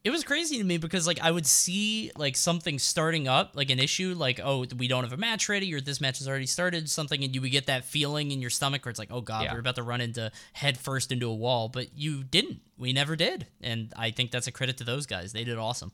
It was crazy to me because like I would see like something starting up, like an issue, like oh we don't have a match ready or this match has already started, something, and you would get that feeling in your stomach where it's like oh god Yeah. we're about to run into head first into a wall, but you didn't. We never did, and I think that's a credit to those guys. They did awesome.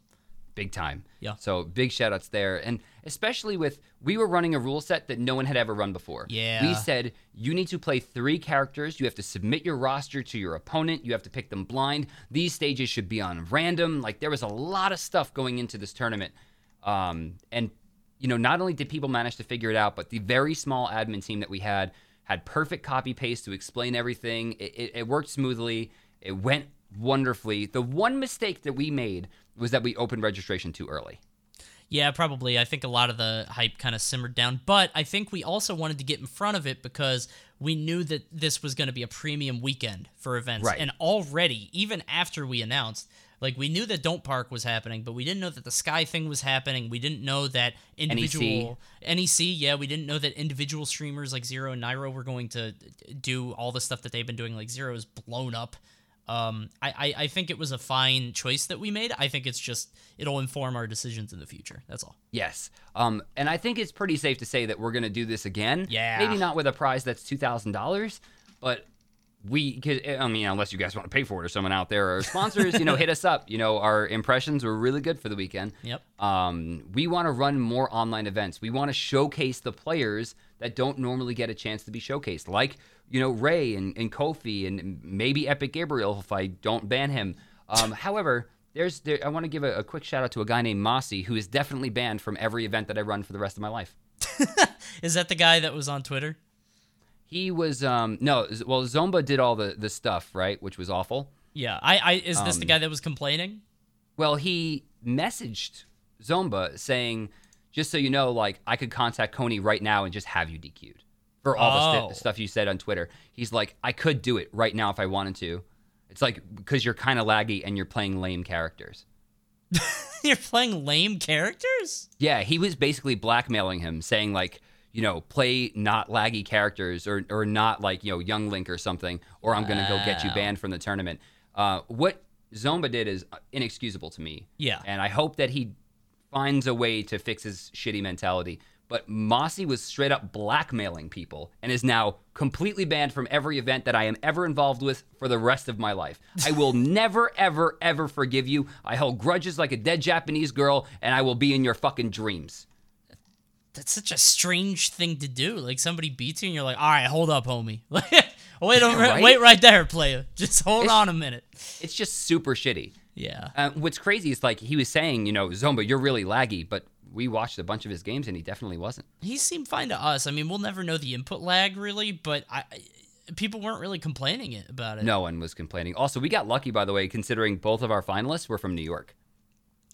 Big time. Yeah. So big shout outs there. And especially with, we were running a rule set that no one had ever run before. Yeah. We said, you need to play three characters. You have to submit your roster to your opponent. You have to pick them blind. These stages should be on random. Like there was a lot of stuff going into this tournament. Um, and, you know, not only did people manage to figure it out, but the very small admin team that we had had perfect copy paste to explain everything. It, it, it worked smoothly. It went wonderfully. The one mistake that we made was that we opened registration too early. Yeah, probably. I think a lot of the hype kind of simmered down, but I think we also wanted to get in front of it because we knew that this was going to be a premium weekend for events. Right. And already, even after we announced, like we knew that Don't Park was happening, but we didn't know that the Sky thing was happening. We didn't know that individual NEC, yeah, we didn't know that individual streamers like Zero and Nairo were going to do all the stuff that they've been doing. Like Zero is blown up. Um, I, I, I think it was a fine choice that we made. I think it's just it'll inform our decisions in the future. That's all. Yes. Um, and I think it's pretty safe to say that we're going to do this again. Yeah. Maybe not with a prize that's $2,000, but we, 'cause, I mean, unless you guys want to pay for it or someone out there or sponsors, you know, *laughs* hit us up. You know, our impressions were really good for the weekend. Yep. Um, we want to run more online events. We want to showcase the players that don't normally get a chance to be showcased, like you know Ray and, and Kofi and maybe Epic Gabriel if I don't ban him. Um, *laughs* however, there's there, I want to give a, a quick shout out to a guy named Mossy who is definitely banned from every event that I run for the rest of my life. *laughs* Is that the guy that was on Twitter? He was um no well Zomba did all the the stuff right, which was awful. Yeah. I. I is this the Um, guy that was complaining? Well, he messaged Zomba saying, just so you know, like I could contact Coney right now and just have you DQ'd for all the Oh. st- stuff you said on Twitter. He's like, I could do it right now if I wanted to. It's like because you're kind of laggy and you're playing lame characters. *laughs* You're playing lame characters. Yeah, he was basically blackmailing him, saying like, you know, play not laggy characters or or not like you know Young Link or something, or I'm gonna go get you banned from the tournament. Uh, what Zomba did is inexcusable to me. Yeah. and I hope that he finds a way to fix his shitty mentality. But Mossy was straight up blackmailing people and is now completely banned from every event that I am ever involved with for the rest of my life. I will *laughs* never, ever, ever forgive you. I hold grudges like a dead Japanese girl, and I will be in your fucking dreams. That's such a strange thing to do. Like somebody beats you and you're like, all right, hold up, homie. *laughs* wait, *laughs* right? wait right there, player. Just hold on a minute. It's just super shitty. Yeah. Uh, what's crazy is like he was saying, you know, Zomba, you're really laggy, but we watched a bunch of his games and he definitely wasn't. He seemed fine to us. I mean, we'll never know the input lag really, but I, people weren't really complaining it about it. No one was complaining. Also, we got lucky, by the way, considering both of our finalists were from New York.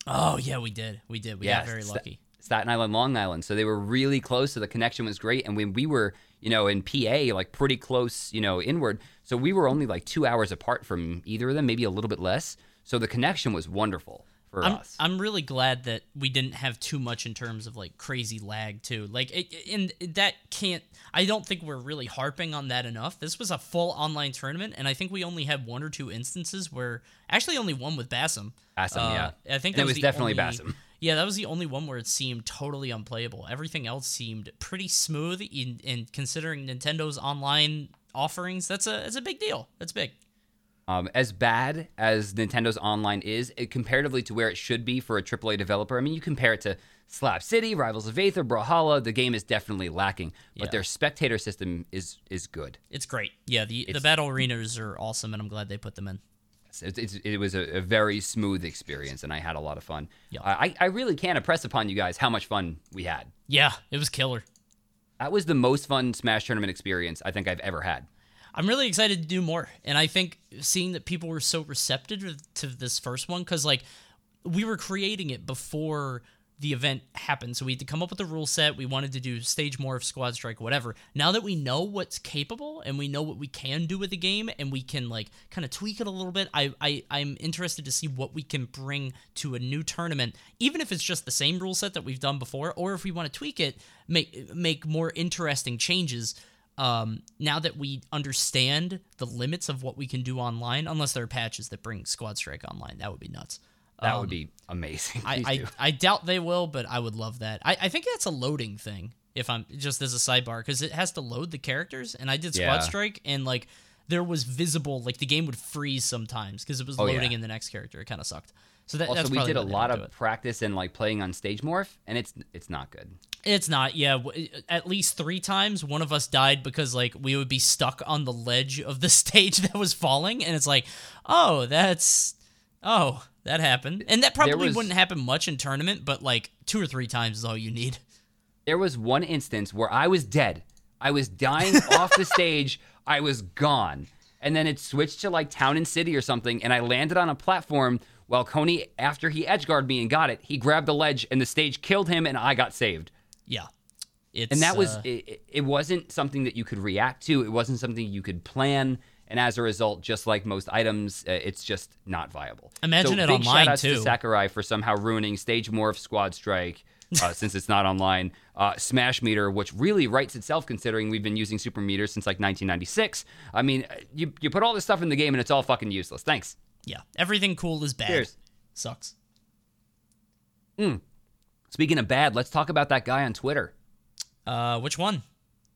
Oh yeah, we did. We did. We got very lucky. Staten Island, Long Island. So they were really close. So the connection was great. And when we were, you know, in PA, like pretty close, you know, inward. So we were only like two hours apart from either of them, maybe a little bit less. So the connection was wonderful for I'm, us. I'm really glad that we didn't have too much in terms of like crazy lag too. Like, it, and that can't. I don't think we're really harping on that enough. This was a full online tournament, and I think we only had one or two instances where actually only one with Bassam. Bassam, Uh, yeah. I think that it was the definitely only- Bassam. Yeah, that was the only one where it seemed totally unplayable. Everything else seemed pretty smooth. In, in considering Nintendo's online offerings, that's a that's a big deal. That's big. Um, as bad as Nintendo's online is, it, comparatively to where it should be for a AAA developer, I mean, you compare it to Slap City, Rivals of Aether, Brawlhalla, the game is definitely lacking, but Yeah. their spectator system is is good. It's great. Yeah, the the battle arenas are awesome, and I'm glad they put them in. It, it's, it was a, a very smooth experience, and I had a lot of fun. Yeah. I, I really can't impress upon you guys how much fun we had. Yeah, it was killer. That was the most fun Smash tournament experience I think I've ever had. I'm really excited to do more, and I think seeing that people were so receptive to this first one, because like we were creating it before the event happened, so we had to come up with a rule set. We wanted to do stage morph, squad strike, whatever. Now that we know what's capable and we know what we can do with the game, and we can like kind of tweak it a little bit, I, I I'm interested to see what we can bring to a new tournament, even if it's just the same rule set that we've done before, or if we want to tweak it, make make more interesting changes um, now that we understand the limits of what we can do online, unless there are patches that bring Squad Strike online, that would be nuts. That would be amazing. Um, I, I. I doubt they will, but I would love that. I, I think that's a loading thing. If I'm just as a sidebar, because it has to load the characters, and I did Squad Yeah. Strike, and like there was visible, like the game would freeze sometimes because it was Oh, loading yeah. in the next character. It kind of sucked. So that, also, that's we did a lot of practice and like playing on stage morph, and it's it's not good. It's not. Yeah, w- at least three times, one of us died because like we would be stuck on the ledge of the *laughs* stage that was falling, and it's like, oh, that's oh, that happened, and that probably was- wouldn't happen much in tournament, but like two or three times is all you need. There was one instance where I was dead. I was dying *laughs* off the stage. I was gone. And then it switched to like town and city or something, and I landed on a platform while Coney, after he edgeguarded me and got it, he grabbed the ledge and the stage killed him and I got saved. Yeah, it's And that was uh, it, it wasn't something that you could react to. It wasn't something you could plan. And as a result, just like most items, uh, it's just not viable. Imagine so it big online, shout-outs too. to Sakurai for somehow ruining Stage Morph Squad Strike uh, *laughs* since it's not online. Uh, Smash Meter, which really writes itself considering we've been using Super Meter since like 1996. I mean, uh, you, you put all this stuff in the game and it's all fucking useless. Thanks. Yeah, everything cool is bad. Cheers. Sucks. Speaking of bad, let's talk about that guy on Twitter. Uh, which one?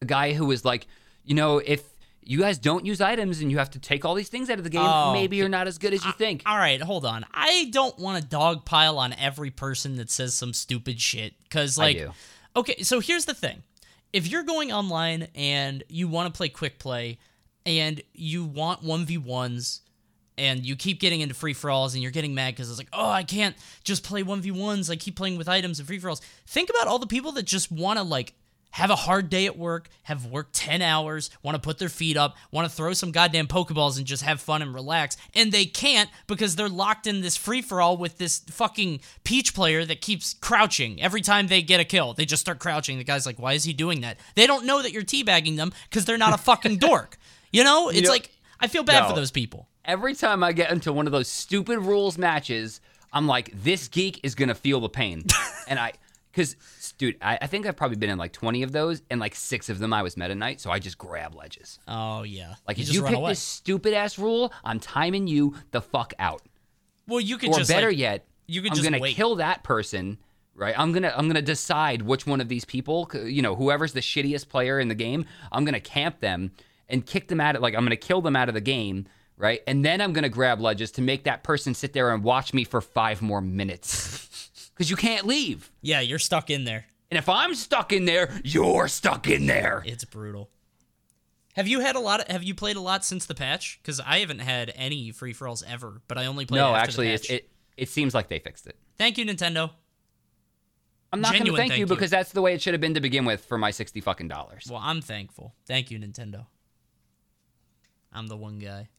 a guy who was like, you know, if you guys don't use items and you have to take all these things out of the game. Oh, Maybe you're not as good as you think. All right, hold on. I don't want to dogpile on every person that says some stupid shit because, like, do. okay, so here's the thing: if you're going online and you want to play quick play and you want one v ones and you keep getting into free for alls and you're getting mad because it's like, oh, I can't just play one v ones. I keep playing with items and free for alls. Think about all the people that just want to like have a hard day at work, have worked 10 hours, want to put their feet up, want to throw some goddamn Pokeballs and just have fun and relax. And they can't because they're locked in this free for all with this fucking Peach player that keeps crouching every time they get a kill. They just start crouching. The guy's like, why is he doing that? They don't know that you're teabagging them because they're not a fucking *laughs* dork. You know? It's like, I feel bad No. for those people. Every time I get into one of those stupid rules matches, I'm like, this geek is gonna feel the pain, *laughs* and I, because dude, I, I think I've probably been in like 20 of those, and like six of them I was Meta Knight, so I just grab ledges. Oh, yeah. Like you if just you pick away. this stupid ass rule, I'm timing you the fuck out. well, you could just Or just. better like, yet, you could I'm gonna wait. kill that person. Right, I'm gonna I'm gonna decide which one of these people, you know, whoever's the shittiest player in the game, I'm gonna camp them and kick them out of like I'm gonna kill them out of the game, right? And then I'm gonna grab ledges to make that person sit there and watch me for five more minutes, *laughs* because you can't leave. Yeah, you're stuck in there. And if I'm stuck in there, you're stuck in there. It's brutal. Have you had a lot? Of, have you played a lot since the patch? Because I haven't had any free for alls ever, but I only played. No, after actually, it, it it seems like they fixed it. Thank you, Nintendo. I'm not gonna thank thank you you. because that's the way it should have been to begin with for my sixty fucking dollars. Well, I'm thankful. Thank you, Nintendo. I'm the one guy.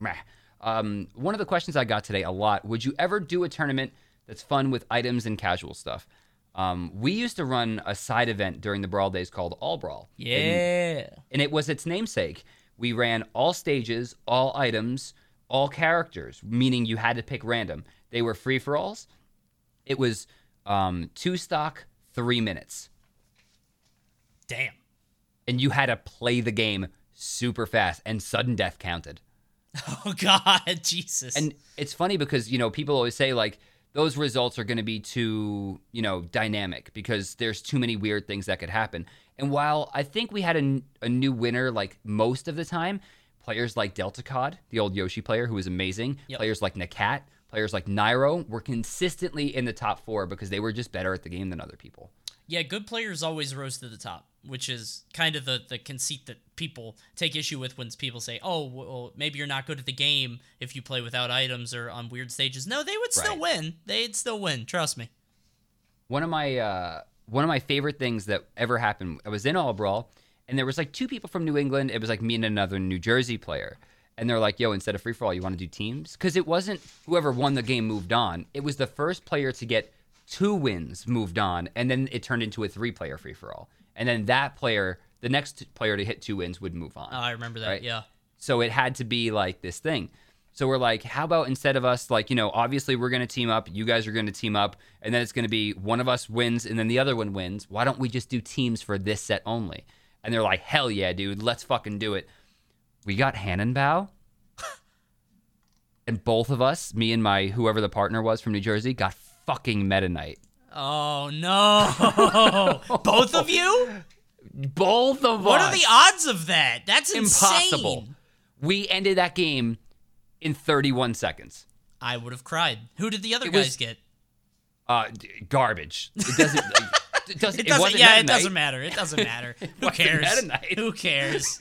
Meh. Um, one of the questions I got today a lot: Would you ever do a tournament that's fun with items and casual stuff? Um, we used to run a side event during the Brawl days called All Brawl. And, Yeah. and it was its namesake. We ran all stages, all items, all characters, meaning you had to pick random. They were free for alls. It was um, two stock, three minutes. Damn. and you had to play the game super fast and sudden death counted. *laughs* Oh God, Jesus. And it's funny because, you know, people always say like those results are going to be too, you know, dynamic because there's too many weird things that could happen. And while I think we had a new winner like most of the time, players like Delta Cod, the old Yoshi player who was amazing, Yep. players like Nakat, players like Nairo were consistently in the top 4 because they were just better at the game than other people. Yeah, good players always rose to the top, which is kind of the the conceit that people take issue with when people say, "Oh, well, maybe you're not good at the game if you play without items or on weird stages." No, they would still Right. win. They'd still win. Trust me. one of my uh, one of my favorite things that ever happened. I was in All Brawl, and there was like two people from New England. It was like me and another New Jersey player, and they're like, "Yo, instead of free for all, you want to do teams?" Because it wasn't whoever won the game moved on. It was the first player to get two wins moved on, and then it turned into a three player free for all, and then that player, the next player to hit two wins, would move on. Oh, I remember that. Right. Yeah. So it had to be like this thing. So we're like, how about instead of us, like, you know, obviously we're going to team up, you guys are going to team up, and then it's going to be one of us wins and then the other one wins. Why don't we just do teams for this set only? And they're like, hell yeah, dude, let's fucking do it. We got Hanenbow. *laughs* and both of us, me and my whoever the partner was from New Jersey, got fucking Meta Knight. Oh no! *laughs* Both of you? Both of What us. What are the odds of that? That's Impossible. insane. We ended that game in 31 seconds. I would have cried. Who did the other It guys was- get? Uh, garbage. It doesn't. *laughs* it doesn't. It doesn't. wasn't yeah, Meta it doesn't matter. It doesn't matter. *laughs* Who cares? Who cares?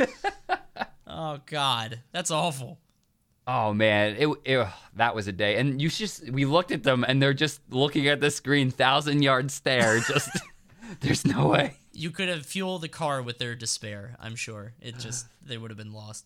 oh God, that's awful. Oh man, it, it that was a day, and you just we looked at them, and they're just looking at the screen, thousand yard stare. *laughs* Just *laughs* there's no way. You could have fueled the car with their despair. I'm sure. It just they would have been lost.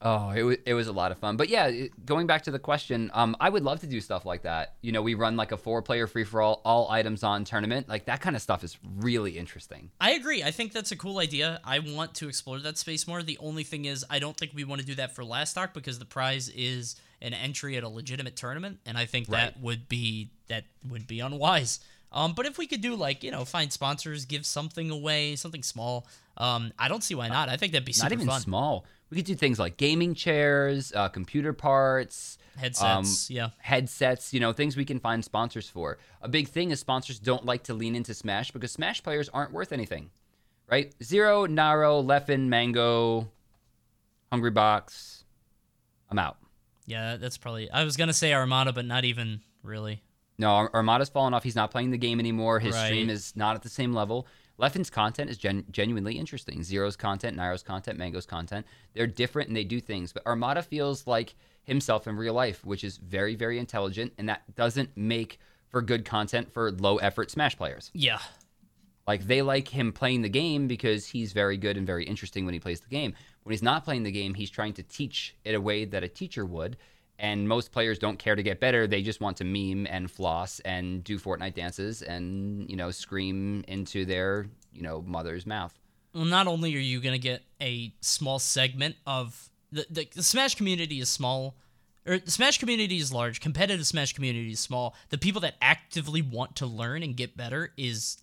Oh, it was it was a lot of fun. But yeah, it- going back to the question, um, I would love to do stuff like that. You know, we run like a four player free for all, all items on tournament. Like that kind of stuff is really interesting. I agree. I think that's a cool idea. I want to explore that space more. The only thing is, I don't think we want to do that for last stock because the prize is an entry at a legitimate tournament, and I think that would be that would be unwise. Um, but if we could do like you know find sponsors, give something away, something small, um, I don't see why not. I think that'd be super Not even fun. small. We could do things like gaming chairs, uh, computer parts, Headsets, um, yeah. headsets. You know, things we can find sponsors for. A big thing is sponsors don't like to lean into Smash because Smash players aren't worth anything. right? Zero, Nairo, Leffen, Mango, Hungry Box. I'm out. Yeah, that's probably. I was gonna say Armada, but not even really. No, Ar- Armada's fallen off. He's not playing the game anymore. His Right. stream is not at the same level. Leffen's content is gen- genuinely interesting. Zero's content, Nairo's content, Mango's content. They're different and they do things. But Armada feels like himself in real life, which is very, very intelligent. And that doesn't make for good content for low effort Smash players. Yeah, Like they like him playing the game because he's very good and very interesting when he plays the game. When he's not playing the game, he's trying to teach it a way that a teacher would. And most players don't care to get better. They just want to meme and floss and do Fortnite dances and, you know, scream into their, you know, mother's mouth. well, not only are you gonna get a small segment of the, the, the Smash community is small, or the Smash community is large. Competitive Smash community is small. The people that actively want to learn and get better is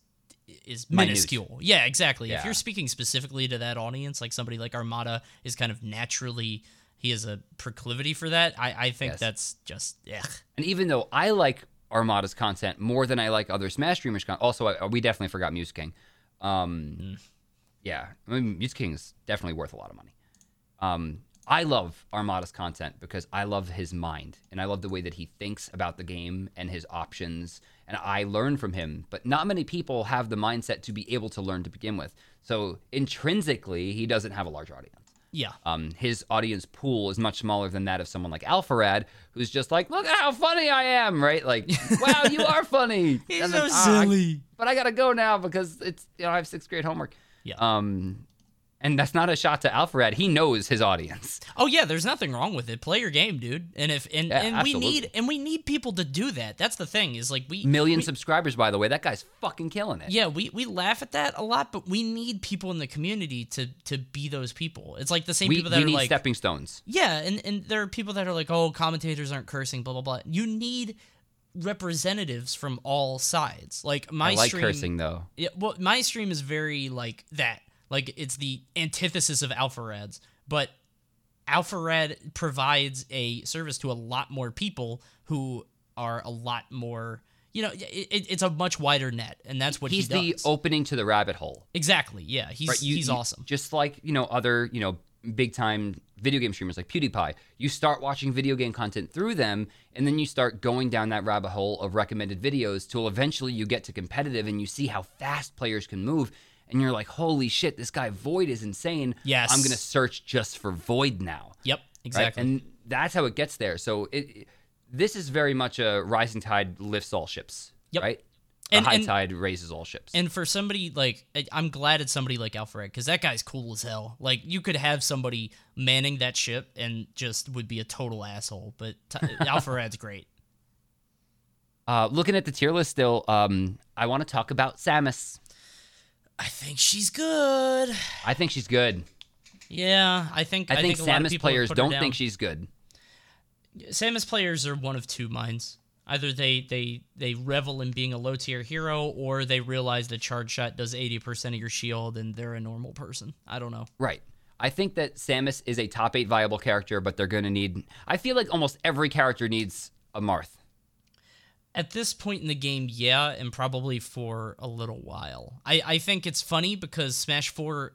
is Minute. minuscule. Yeah, exactly. If you're speaking specifically to that audience, like somebody like Armada is kind of naturally he has a proclivity for that. I, I think Yes. that's just yeah. And even though I like Armada's content more than I like other Smash streamers' content, also I, we definitely forgot Mew2King. Um, Yeah, I mean, Mew2King is definitely worth a lot of money. Um, I love Armada's content because I love his mind and I love the way that he thinks about the game and his options. And I learn from him, but not many people have the mindset to be able to learn to begin with. So intrinsically, he doesn't have a large audience. Yeah. Um, his audience pool is much smaller than that of someone like Alpharad, who's just like, look at how funny I am, right? Like, *laughs* wow, you are funny. *laughs* He's so "Ah, I- silly." but I gotta go now because it's you know I have sixth grade homework. Yeah. Um, and that's not a shot to Alpharad. He knows his audience. Oh yeah, there's nothing wrong with it. Play your game, dude. And if and, Yeah, and we need and we need people to do that. That's the thing is like we Million we- subscribers, by the way. That guy's fucking killing it. Yeah, we, we laugh at that a lot, but we need people in the community to to be those people. It's like the same we, people that we are need like stepping stones. Yeah, and, and there are people that are like, oh, commentators aren't cursing, blah blah blah. You need representatives from all sides. Like my I like stream, cursing though. Yeah, well, my stream is very like that. Like it's the antithesis of Alpharad's, but Alpharad provides a service to a lot more people who are a lot more. You know, it- it's a much wider net, and that's what He's he the opening to the rabbit hole. exactly. Yeah, he's Right, you- he's you- awesome. Just like you know other you know big time video game streamers like PewDiePie. You start watching video game content through them, and then you start going down that rabbit hole of recommended videos till eventually you get to competitive and you see how fast players can move. And you're like, holy shit, this guy Void is insane. Yes. I'm gonna search just for Void now. Yep, right? exactly. And that's how it gets there. So it, it- this is very much a rising tide lifts all ships. Yep. Right. The And- high and- tide raises all ships. And for somebody like, I'm glad it's somebody like Alpharad because that guy's cool as hell. Like, you could have somebody manning that ship and just would be a total asshole. But t- *laughs* Alpharad's great. Uh, looking at the tier list still, um, I want to talk about Samus. I think she's good. I think she's good. Yeah, I think. I, think, a lot of Samus players don't think she's good. Samus players are one of two minds. Either they they they revel in being a low tier hero, or they realize that charge shot does eighty percent of your shield, and they're a normal person. I don't know. Right. I think that Samus is a top eight viable character, but they're going to need. I feel like almost every character needs a Marth. At this point in the game, yeah, and probably for a little while. I, I think it's funny because Smash 4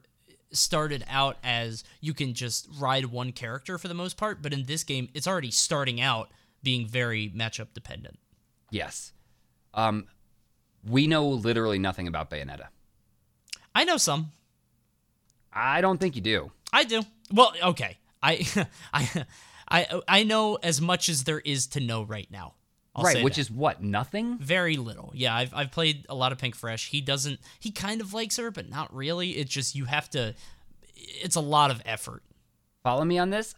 started out as you can just ride one character for the most part, but in this game, it's already starting out being very matchup dependent. Yes. Um, we know literally nothing about Bayonetta. I know some. I don't think you do. I do. Well, okay. I *laughs* I I I know as much as there is to know right now. I'll right, which that. is what nothing. Very little. Yeah, I've, I've played a lot of Pink Fresh. He doesn't, he kind of likes her, but not really. It's just you have to, it's a lot of effort. Follow me on this.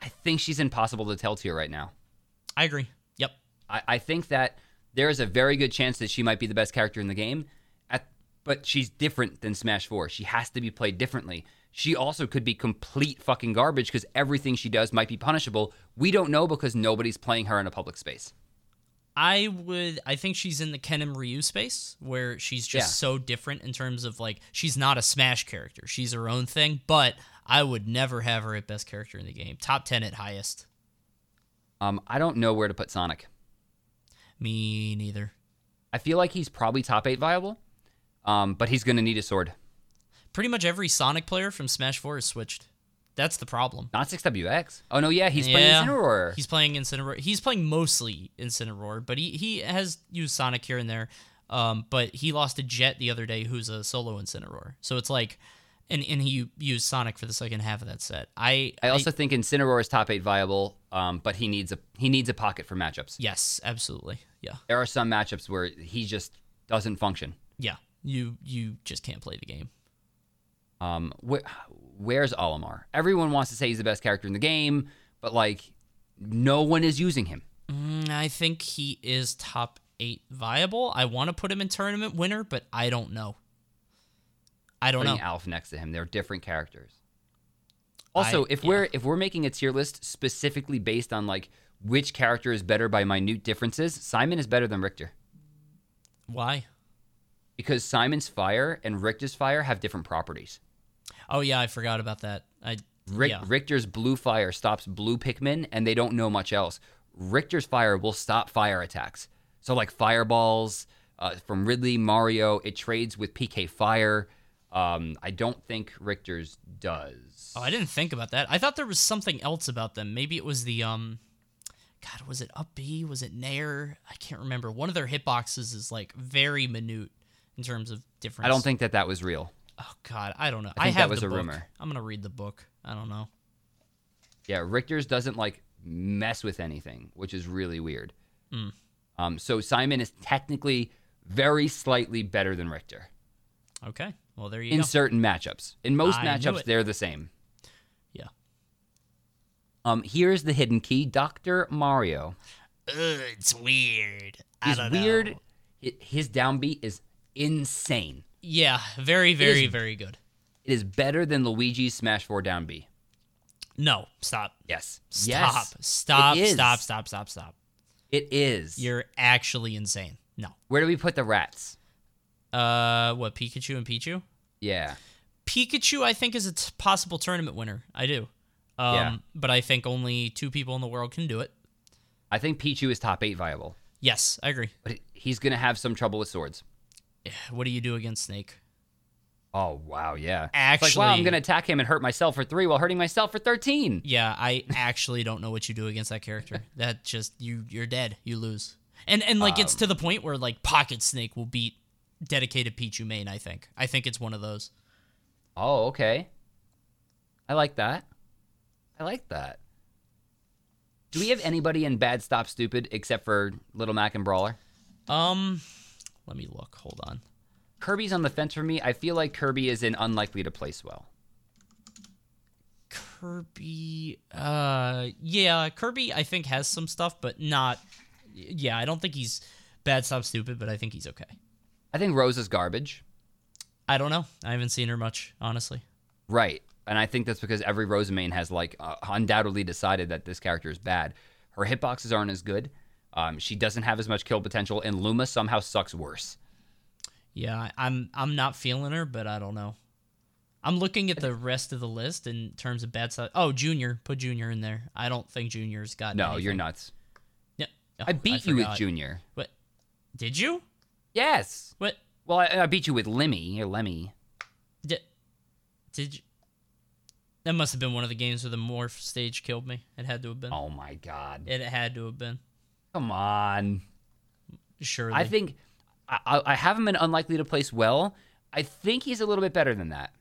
I think she's impossible to tell to you right now. I agree. Yep. I, I think that there is a very good chance that she might be the best character in the game, at, but she's different than Smash 4. She has to be played differently. She also could be complete fucking garbage because everything she does might be punishable. We don't know because nobody's playing her in a public space. I would, I think she's in the Ken and Ryu space where she's just Yeah. so different in terms of like, she's not a Smash character. She's her own thing, but I would never have her at best character in the game. Top 10 at highest. Um, I don't know where to put Sonic. Me neither. I feel like he's probably top eight viable, um, but he's going to need a sword. pretty much every Sonic player from Smash 4 is switched. That's the problem. Not 6WX. Oh no, yeah, he's Yeah. playing Incineroar. He's playing Incineroar. He's playing mostly Incineroar, but he, he has used Sonic here and there. Um, but he lost to Jet the other day, who's a solo Incineroar. So it's like, and, and he used Sonic for the second half of that set. I I also think Incineroar is top eight viable, um, but he needs a he needs a pocket for matchups. yes, absolutely, yeah, There are some matchups where he just doesn't function. yeah. You you just can't play the game. Um, wh- where's Olimar? Everyone wants to say he's the best character in the game, but like, no one is using him. Mm, I think he is top eight viable. I want to put him in tournament winner, but I don't know. I don't Putting know. Alph next to him, they're different characters. Also, I- if yeah. we're if we're making a tier list specifically based on like which character is better by minute differences, Simon is better than Richter Why? because Simon's fire and Richter's fire have different properties. Oh yeah, I forgot about that. I Rick, yeah. Richter's blue fire stops blue Pikmin, and they don't know much else. Richter's fire will stop fire attacks. So, like fireballs uh, from Ridley, Mario, it trades with PK Fire. Um, I don't think Richter's does. Oh, I didn't think about that. I thought there was something else about them. Maybe it was the um God, was it up B? Was it Nair? I can't remember. One of their hitboxes is like very minute in terms of difference. I don't think that that was real. Oh God, I don't know. I think I that have was the a book. rumor. I'm gonna read the book. I don't know. Yeah, Richter's doesn't like mess with anything, which is really weird. Hmm. Um, so Simon is technically very slightly better than Richter Okay. Well, there you in go. In certain matchups. In most I matchups, they're the same. Yeah. Um, here's the hidden key, Doctor Mario. Ugh, it's weird. He's weird. Hi- His down B is insane. Yeah, very, very, is- very good. It is better than Luigi's Smash 4 down B. No, stop. Yes. Stop. Yes. Stop. Stop. Stop. Stop. Stop. It is. You're actually insane. No. Where do we put the rats? Uh, what Pikachu and Pichu? Yeah. Pikachu, I think, is a t- possible tournament winner. I do. Um, Yeah. But I think only two people in the world can do it. I think Pichu is top 8 viable, Yes, I agree. but he's going to have some trouble with swords. What do you do against Snake? Oh, wow, yeah. It's like, wow, I'm going to attack him and hurt myself for 3 while hurting myself for 13. Yeah, I actually don't know what you do against that character. *laughs* That just you you're dead. You lose. And and like it's to the point where like Pocket Snake will beat dedicated Pichu main, I think. I think it's one of those. Oh, okay. I like that. I like that. Do we have anybody in Bad Stop Stupid except for Little Mac and Brawler? Um let me look. Hold on. Kirby's on the fence for me. I feel like Kirby is in unlikely to place well. Kirby uh yeah, Kirby I think has some stuff but not yeah, I don't think he's bad stop stupid, but I think he's okay. I think Rose is garbage. I don't know. I haven't seen her much, honestly. Right. And I think that's because every Rose main has like uh, undoubtedly decided that this character is bad. Her hitboxes aren't as good. Um, she doesn't have as much kill potential, and Luma somehow sucks worse. Yeah, I- I'm I'm not feeling her, but I don't know. I'm looking at the rest of the list in terms of bad stuff. Oh, Junior, put Junior in there. I don't think Junior's got. No, anything. you're nuts. Yeah, Oh, I beat you with. Junior. What? Did you? Yes. What? Well, I, I beat you with Lemmy or Lemmy. Did? Did you? That must have been one of the games where the morph stage killed me. It had to have been. Oh my god. It had to have been. Come on. Surely. I think I, I I have him in unlikely to place well. I think he's a little bit better than that.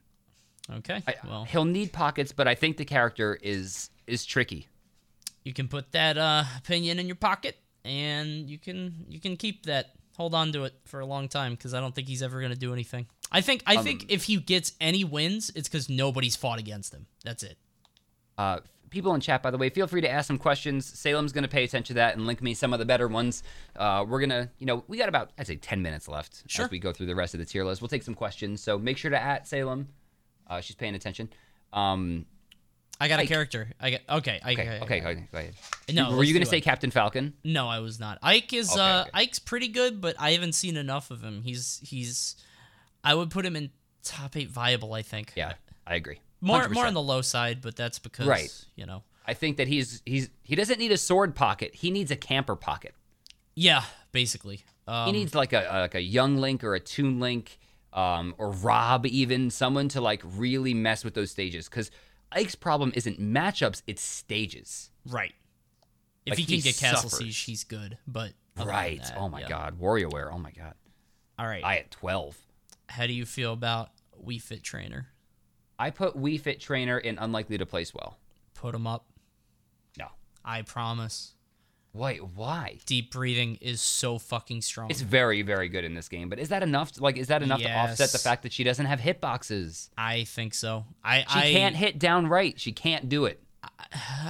Okay. I, well, he'll need pockets, but I think the character is is tricky. you can put that uh, opinion in your pocket, and you can you can keep that. Hold on to it for a long time because I don't think he's ever going to do anything. I think I Um, think if he gets any wins, it's because nobody's fought against him. That's it. Uh, people in chat, by the way, feel free to ask some questions. Salem's going to pay attention to that and link me some of the better ones. Uh, we're going to, you know, we got about, I'd say 10 minutes left Sure. as we go through the rest of the tier list. We'll take some questions. So make sure to at Salem. Uh, she's paying attention. Um, I got a character. I got okay. I, okay, I- okay, go ahead. Go ahead. No, Were you going to say Ike. Captain Falcon? No, I was not. Ike is Okay, uh okay. Ike's pretty good, but I haven't seen enough of him. He's he's I would put him in top 8 viable, I think. Yeah, I agree. More 100%. more on the low side, but that's because, Right. you know. I think that he's he's he doesn't need a sword pocket. He needs a camper pocket. Yeah, basically. Um, He needs like a, like a young Link or a Toon Link. um, or Rob, even someone to like really mess with those stages. Because Ike's problem isn't matchups; it's stages. Right. If Like, he can he get Castle suffers. Siege, he's good. But Right. that, oh my yeah. God. WarioWare. Oh my God. All right. I at twelve. How do you feel about Wii Fit Trainer? I put Wii Fit Trainer in unlikely to place well. Put him up. No. I promise. Wait, why? Deep breathing is so fucking strong. It's very, very good in this game, but is that enough? To, like, is that enough to offset the fact that she doesn't have hitboxes? I think so. I She I, can't hit down right. She can't do it.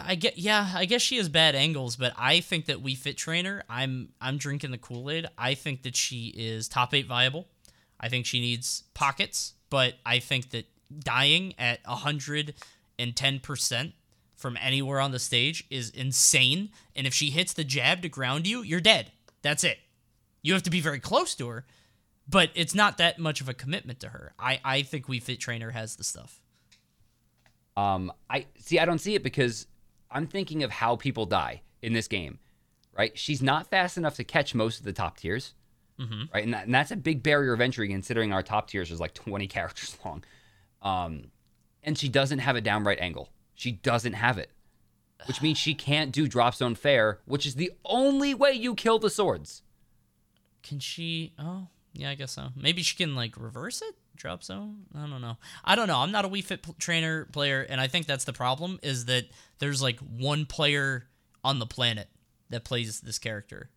I get yeah, I guess she has bad angles, but I think that Wii Fit Trainer. I'm I'm drinking the Kool Aid. I think that she is top eight viable. I think she needs pockets, but I think that dying at hundred and ten percent from anywhere on the stage is insane. And if she hits the jab to ground you, you're dead. That's it. You have to be very close to her, but it's not that much of a commitment to her. I I think Wii Fit Trainer has the stuff. Um, I see. I don't see it because I'm thinking of how people die in this game. Right? She's not fast enough to catch most of the top tiers. Mm-hmm. Right, and, that, and that's a big barrier of entry considering our top tiers is like 20 *laughs* characters long. Um, and she doesn't have a downright angle. She doesn't have it, which means she can't do drop zone fair, which is the only way you kill the swords. Can she? Oh, yeah, I guess so. Maybe she can like reverse it, drop zone. I don't know. I don't know. I'm not a Wii Fit pl- trainer player, and I think that's the problem. Is that there's like one player on the planet that plays this character.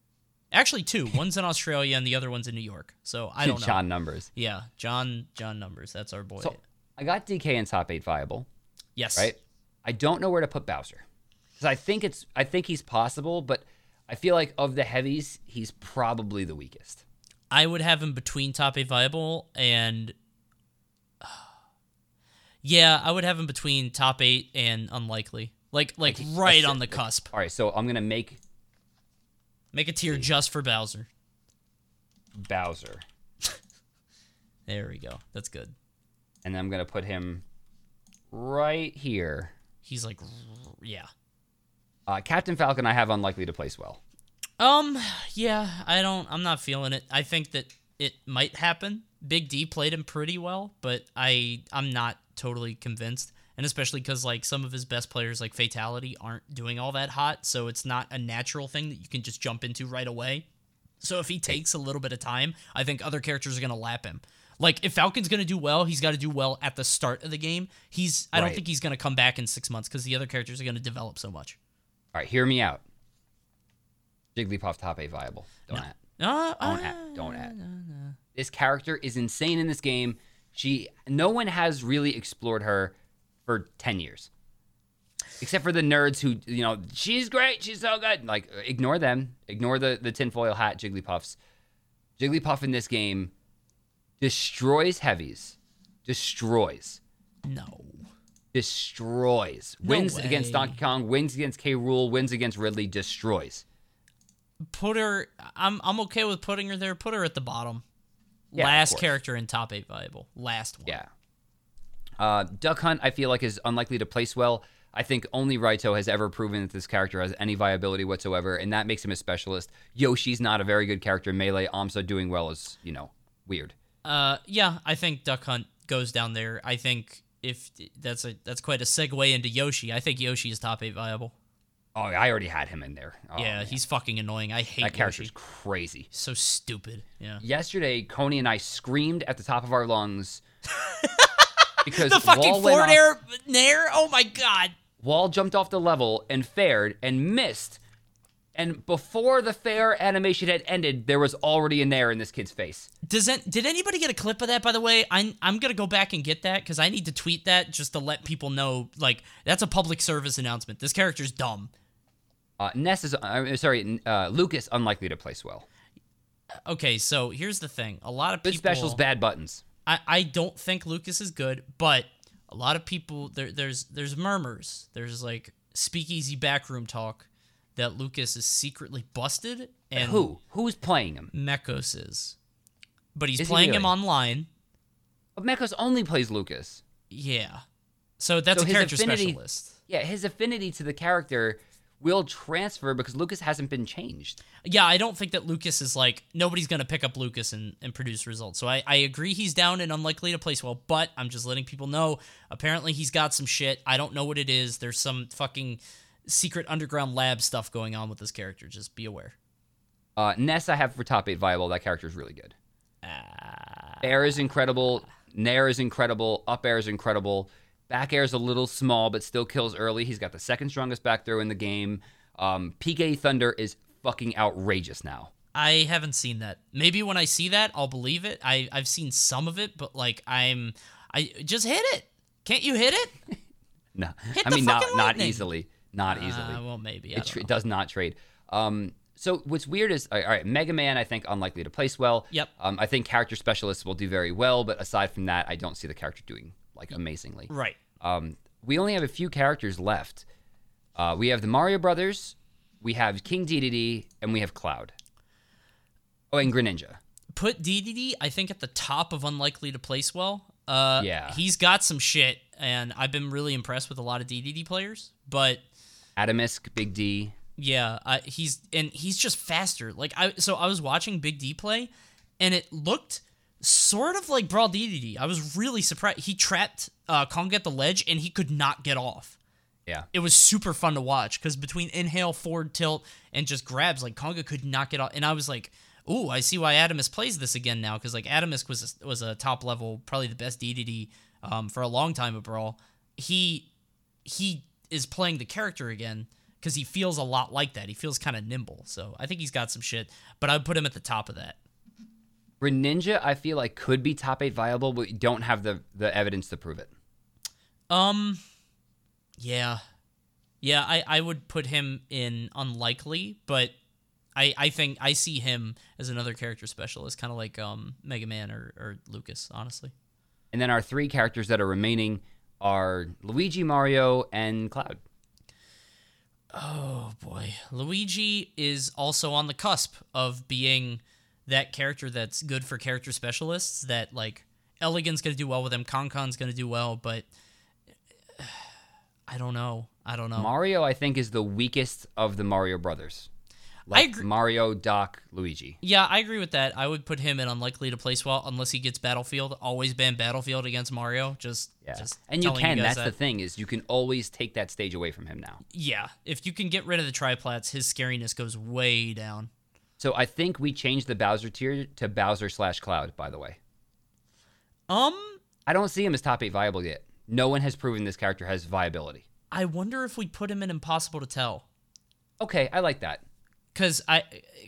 Actually, two. *laughs* One's in Australia and the other one's in New York. So I don't know. John numbers. Yeah, John. John numbers. That's our boy. So I got DK in top eight viable. yes. right? I don't know where to put Bowser because I think it's I think he's possible, but I feel like of the heavies, he's probably the weakest. I would have him between top eight viable and. *sighs* Yeah, I would have him between top eight and unlikely. Like, like right on the cusp. All right, so I'm gonna make Make a tier just for Bowser. Bowser, *laughs* There we go. That's good. And then I'm gonna put him right here. He's like, yeah. Uh, Captain Falcon, I have unlikely to place well. Um, yeah. I don't. I'm not feeling it. I think that it might happen. Big D played him pretty well, but I I'm not totally convinced. And especially because like some of his best players like Fatality aren't doing all that hot, so it's not a natural thing that you can just jump into right away. So if he takes a little bit of time, I think other characters are gonna lap him. Like if Falcon's gonna do well, he's got to do well at the start of the game. He's I don't think he's gonna come back in six months because the other characters are gonna develop so much. All right, hear me out. Jigglypuff top eight viable. Don't at. Uh, Don't at. Don't at. This character is insane in this game. She no one has really explored her for 10 years. Except for the nerds who, you know, she's great, she's so good. Like, ignore them. Ignore the, the tinfoil hat Jigglypuffs. Jigglypuff in this game destroys heavies. Destroys. No. Destroys. No wins against. Donkey Kong, wins against K. Rool, wins against Ridley, destroys. Put her. I'm I'm okay with putting her there. Put her at the bottom. Yeah, Last character in top eight viable. Last one. Yeah. Uh, Duck Hunt, I feel like, is unlikely to place well. I think only Raito has ever proven that this character has any viability whatsoever, and that makes him a specialist. Yoshi's not a very good character in Melee. Amsa doing well is, you know, weird. Uh, yeah. I think Duck Hunt goes down there. I think if that's a that's quite a segue into Yoshi. I think Yoshi is top eight viable. Oh, I already had him in there. Oh, yeah, man. he's fucking annoying. I hate that character's Yoshi. crazy. So stupid. Yeah. Yesterday, Coney and I screamed at the top of our lungs *laughs* because The fucking forward air nair. Oh my god. Wall jumped off the level and fared and missed. And before the fair animation had ended, there was already a nair in this kid's face. Does that, did anybody get a clip of that? By the way, I'm I'm gonna go back and get that because I need to tweet that just to let people know. Like that's a public service announcement. This character's dumb. Uh, Ness is, uh, sorry, uh, Lucas unlikely to place well. Okay, so here's the thing. A lot of Good people. specials, bad buttons. I, I don't think Lucas is good, but a lot of people there there's there's murmurs. There's like speakeasy backroom talk that Lucas is secretly busted and Who? Who's playing him? Mekos is. But he's Is playing him online. But Mekos only plays Lucas. Yeah. So that's So a character affinity- specialist. Yeah, his affinity to the character will transfer because Lucas hasn't been changed. Yeah, I don't think that Lucas is like nobody's gonna pick up Lucas and, and produce results. So I, I agree he's down and unlikely to place well, but I'm just letting people know apparently he's got some shit. I don't know what it is. There's some fucking secret underground lab stuff going on with this character. Just be aware. Uh, Ness, I have for top eight viable. That character is really good. air is incredible. Nair is incredible. Up air is incredible. Back air is a little small, but still kills early. He's got the second strongest back throw in the game. Um, PK Thunder is fucking outrageous now. I haven't seen that. Maybe when I see that, I'll believe it. I I've seen some of it, but like I'm, I just hit it. Can't you hit it? *laughs* No, Hit I mean not fucking not easily, not easily. Uh, well, maybe. It, tra- does not trade. Um, so what's weird is all right, Mega Man. I think unlikely to place well. Yep. Um, I think character specialists will do very well, but aside from that, I don't see the character doing like amazingly. Right. Um, we only have a few characters left. Uh, we have the Mario Brothers, we have King Dedede, and we have Cloud. Oh, and Greninja. Put DDD, I think, at the top of unlikely to place well. Uh, Yeah. He's got some shit, and I've been really impressed with a lot of DDD players. But Atomsk, Big D. yeah, I, he's and he's just faster. Like I, so I was watching Big D play, and it looked sort of like Brawl DDD. I was really surprised. He trapped uh, Kong at the ledge, and he could not get off. Yeah. it was super fun to watch because between inhale, forward tilt, and just grabs, like Konga could not get off. And I was like, "Ooh, I see why Atomsk plays this again now." Because like Atomsk was a, was a top level, probably the best DDD um, for a long time at Brawl. He he is playing the character again because he feels a lot like that. He feels kind of nimble. So I think he's got some shit. But I'd put him at the top of that. Greninja, I feel like could be top eight viable, but we don't have the the evidence to prove it. Um, yeah, yeah. I I would put him in unlikely, but I I think I see him as another character specialist, kind of like um Mega Man or or Lucas. Honestly, And then our three characters that are remaining are Luigi, Mario, and Cloud. oh boy, Luigi is also on the cusp of being that character that's good for character specialists. That like Elegant's gonna do well with him, Concon's gonna do well, but *sighs* I don't know. I don't know. Mario, I think, is the weakest of the Mario brothers. Like Mario, Doc, Luigi. Yeah, I agree with that. I would put him in unlikely to place well unless he gets Battlefield. Always ban Battlefield against Mario. Just, just and you can. guys that's the thing is you can always take that stage away from him now. Yeah, if you can get rid of the triplats, his scariness goes way down. So I think we changed the Bowser tier to Bowser slash Cloud. By the way, Um, I don't see him as top eight viable yet. No one has proven this character has viability. I wonder if we put him in Impossible to Tell. Okay, I like that. Cause I,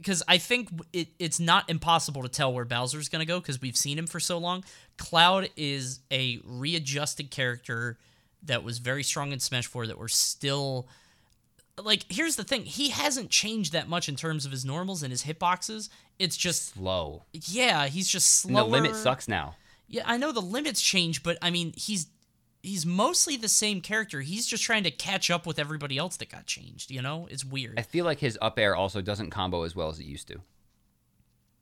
cause I think it, it's not impossible to tell where Bowser's gonna go because we've seen him for so long. Cloud is a readjusted character that was very strong in Smash Four that we're still like. Here's the thing: he hasn't changed that much in terms of his normals and his hitboxes. It's just Slow. yeah, he's just slower. the limit sucks now. Yeah, I know the limits change, but I mean he's he's mostly the same character. He's just trying to catch up with everybody else that got changed. You know, it's weird. I feel like his up air also doesn't combo as well as it used to.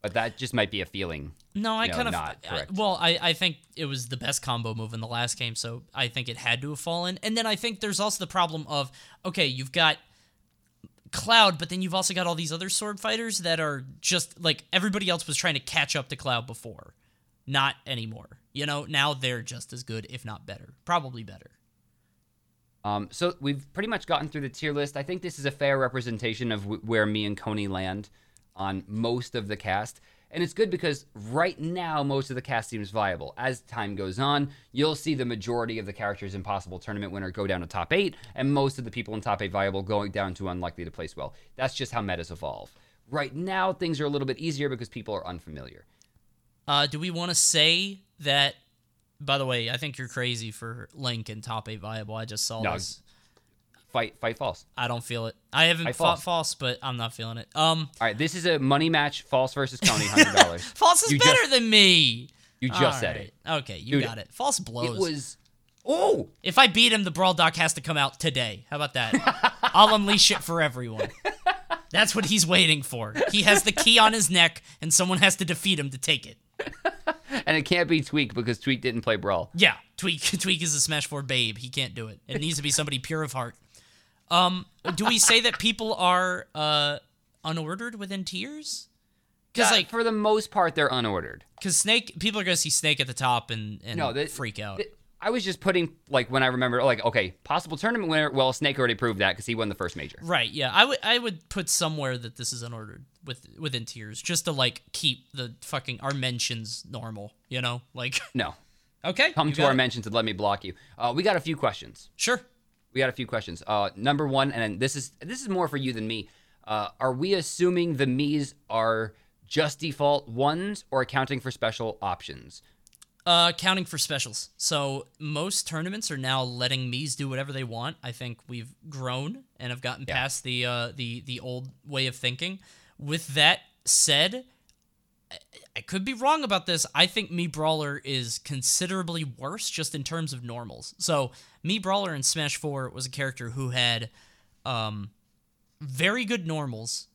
But that just might be a feeling. No, I No, kind of. I- well, I, I think it was the best combo move in the last game, so I think it had to have fallen. And then I think there's also the problem of okay, you've got Cloud, but then you've also got all these other sword fighters that are just like everybody else was trying to catch up to Cloud before, not anymore. You know, now they're just as good, if not better, probably better. Um, so we've pretty much gotten through the tier list. I think this is a fair representation of w- where me and Coney land on most of the cast. And it's good because right now, most of the cast seems viable. As time goes on, you'll see the majority of the characters in Possible Tournament winner go down to top eight, and most of the people in top eight viable going down to unlikely to place well. That's just how metas evolve. Right now, things are a little bit easier because people are unfamiliar. Uh, do we want to say that? By the way, I think you're crazy for Link and top eight viable. I just saw No, this. Fight, fight false. I don't feel it. I haven't I fought false. false, but I'm not feeling it. Um, All right, this is a money match. False versus Coney, *laughs* hundred dollars. false is You better just- than me. You just All said right. it. Okay, you Dude, got it. False blows. It was. Oh, if I beat him, the brawl doc has to come out today. How about that? *laughs* I'll unleash it for everyone. That's what he's waiting for. He has the key on his neck, and someone has to defeat him to take it. And it can't be Tweak because Tweak didn't play Brawl. Yeah, Tweak. *laughs* Tweak is a Smash Four babe. He can't do it. It needs to be somebody pure of heart. Um, do we say that people are uh unordered within tiers? Because Yeah, like, for the most part, they're unordered. because Snake, people are gonna see Snake at the top and and No, they- freak out. Th- I was just putting like when I remember like okay possible tournament winner. Well, Snake already proved that because he won the first major. right? Yeah, I would I would put somewhere that this is unordered with within tiers, just to like keep the fucking our mentions normal. You know, like No, *laughs* okay, come to our it. mentions and let me block you. Uh, we got a few questions. Sure. We got a few questions. Uh, number one, and this is this is more for you than me. Uh, are we assuming the Mii's are just default ones or accounting for special options? Uh, counting for specials. So most tournaments are now letting Mii's do whatever they want. I think we've grown and have gotten past the uh, the the old way of thinking. With that said, I- I could be wrong about this. I think Mii Brawler is considerably worse just in terms of normals. So Mii Brawler in Smash Four was a character who had um, very good normals,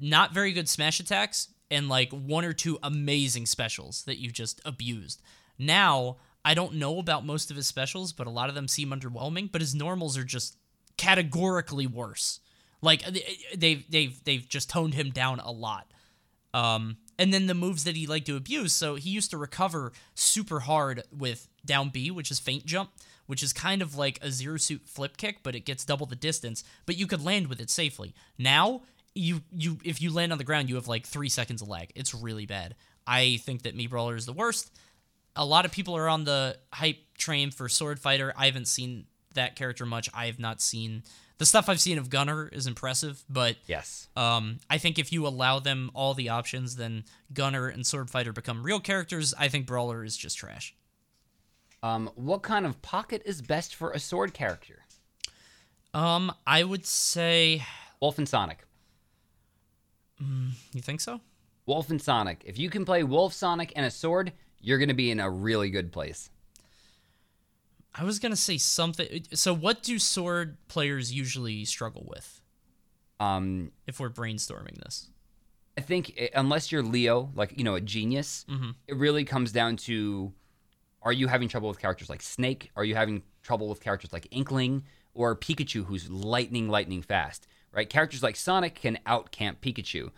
not very good smash attacks, and like one or two amazing specials that you just abused. Now, I don't know about most of his specials, but a lot of them seem underwhelming, but his normals are just categorically worse. Like they've they've they've just toned him down a lot. Um, and then the moves that he liked to abuse. So he used to recover super hard with down B, which is feint jump, which is kind of like a zero suit flip kick, but it gets double the distance. But you could land with it safely. Now you you if you land on the ground, you have like three seconds of lag. It's really bad. I think that Mii Brawler is the worst. A lot of people are on the hype train for Sword Fighter. I haven't seen that character much. I have not seen the stuff I've seen of Gunner is impressive, but Yes. um, I think if you allow them all the options, then Gunner and Sword Fighter become real characters. I think Brawler is just trash. Um, what kind of pocket is best for a sword character? Um, I would say, Wolf and Sonic. Mm, you think so? Wolf and Sonic. If you can play Wolf, Sonic, and a sword, you're gonna be in a really good place. I was gonna say something. So, what do sword players usually struggle with? Um, If we're brainstorming this, I think i unless you're Leo, like you know, a genius, mm-hmm. it really comes down to: Are you having trouble with characters like Snake? Are you having trouble with characters like Inkling or Pikachu, who's lightning, lightning fast? Right? Characters like Sonic can outcamp Pikachu.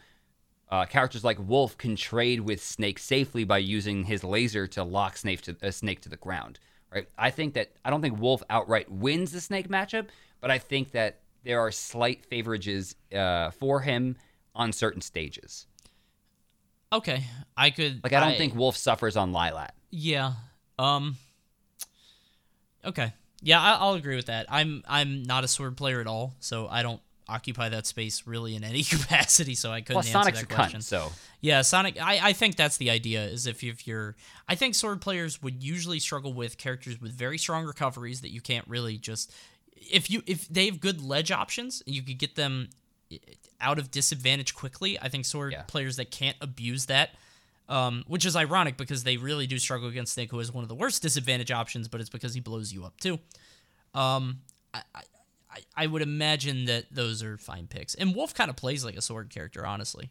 Uh, characters like Wolf can trade with Snake safely by using his laser to lock Snake to uh, Snake to the ground. Right? I think that I don't think Wolf outright wins the Snake matchup, but I think that there are slight favorites uh, for him on certain stages. okay, I could. Like I don't think Wolf suffers on Lylat. Yeah. Um. Okay. Yeah, I, I'll agree with that. I'm I'm not a sword player at all, so I don't occupy that space really in any *laughs* capacity. So I couldn't Plus, answer Sonic's that question. cunt, so Yeah, Sonic. I, I think that's the idea. Is if if you're, I think sword players would usually struggle with characters with very strong recoveries that you can't really just. If you if they have good ledge options, you could get them eh, out of disadvantage quickly. I think sword Yeah. players that can't abuse that, um, which is ironic because they really do struggle against Snake, who is one of the worst disadvantage options, but it's because he blows you up too. Um, I, I, I- would imagine that those are fine picks, and Wolf kind of plays like a sword character, honestly.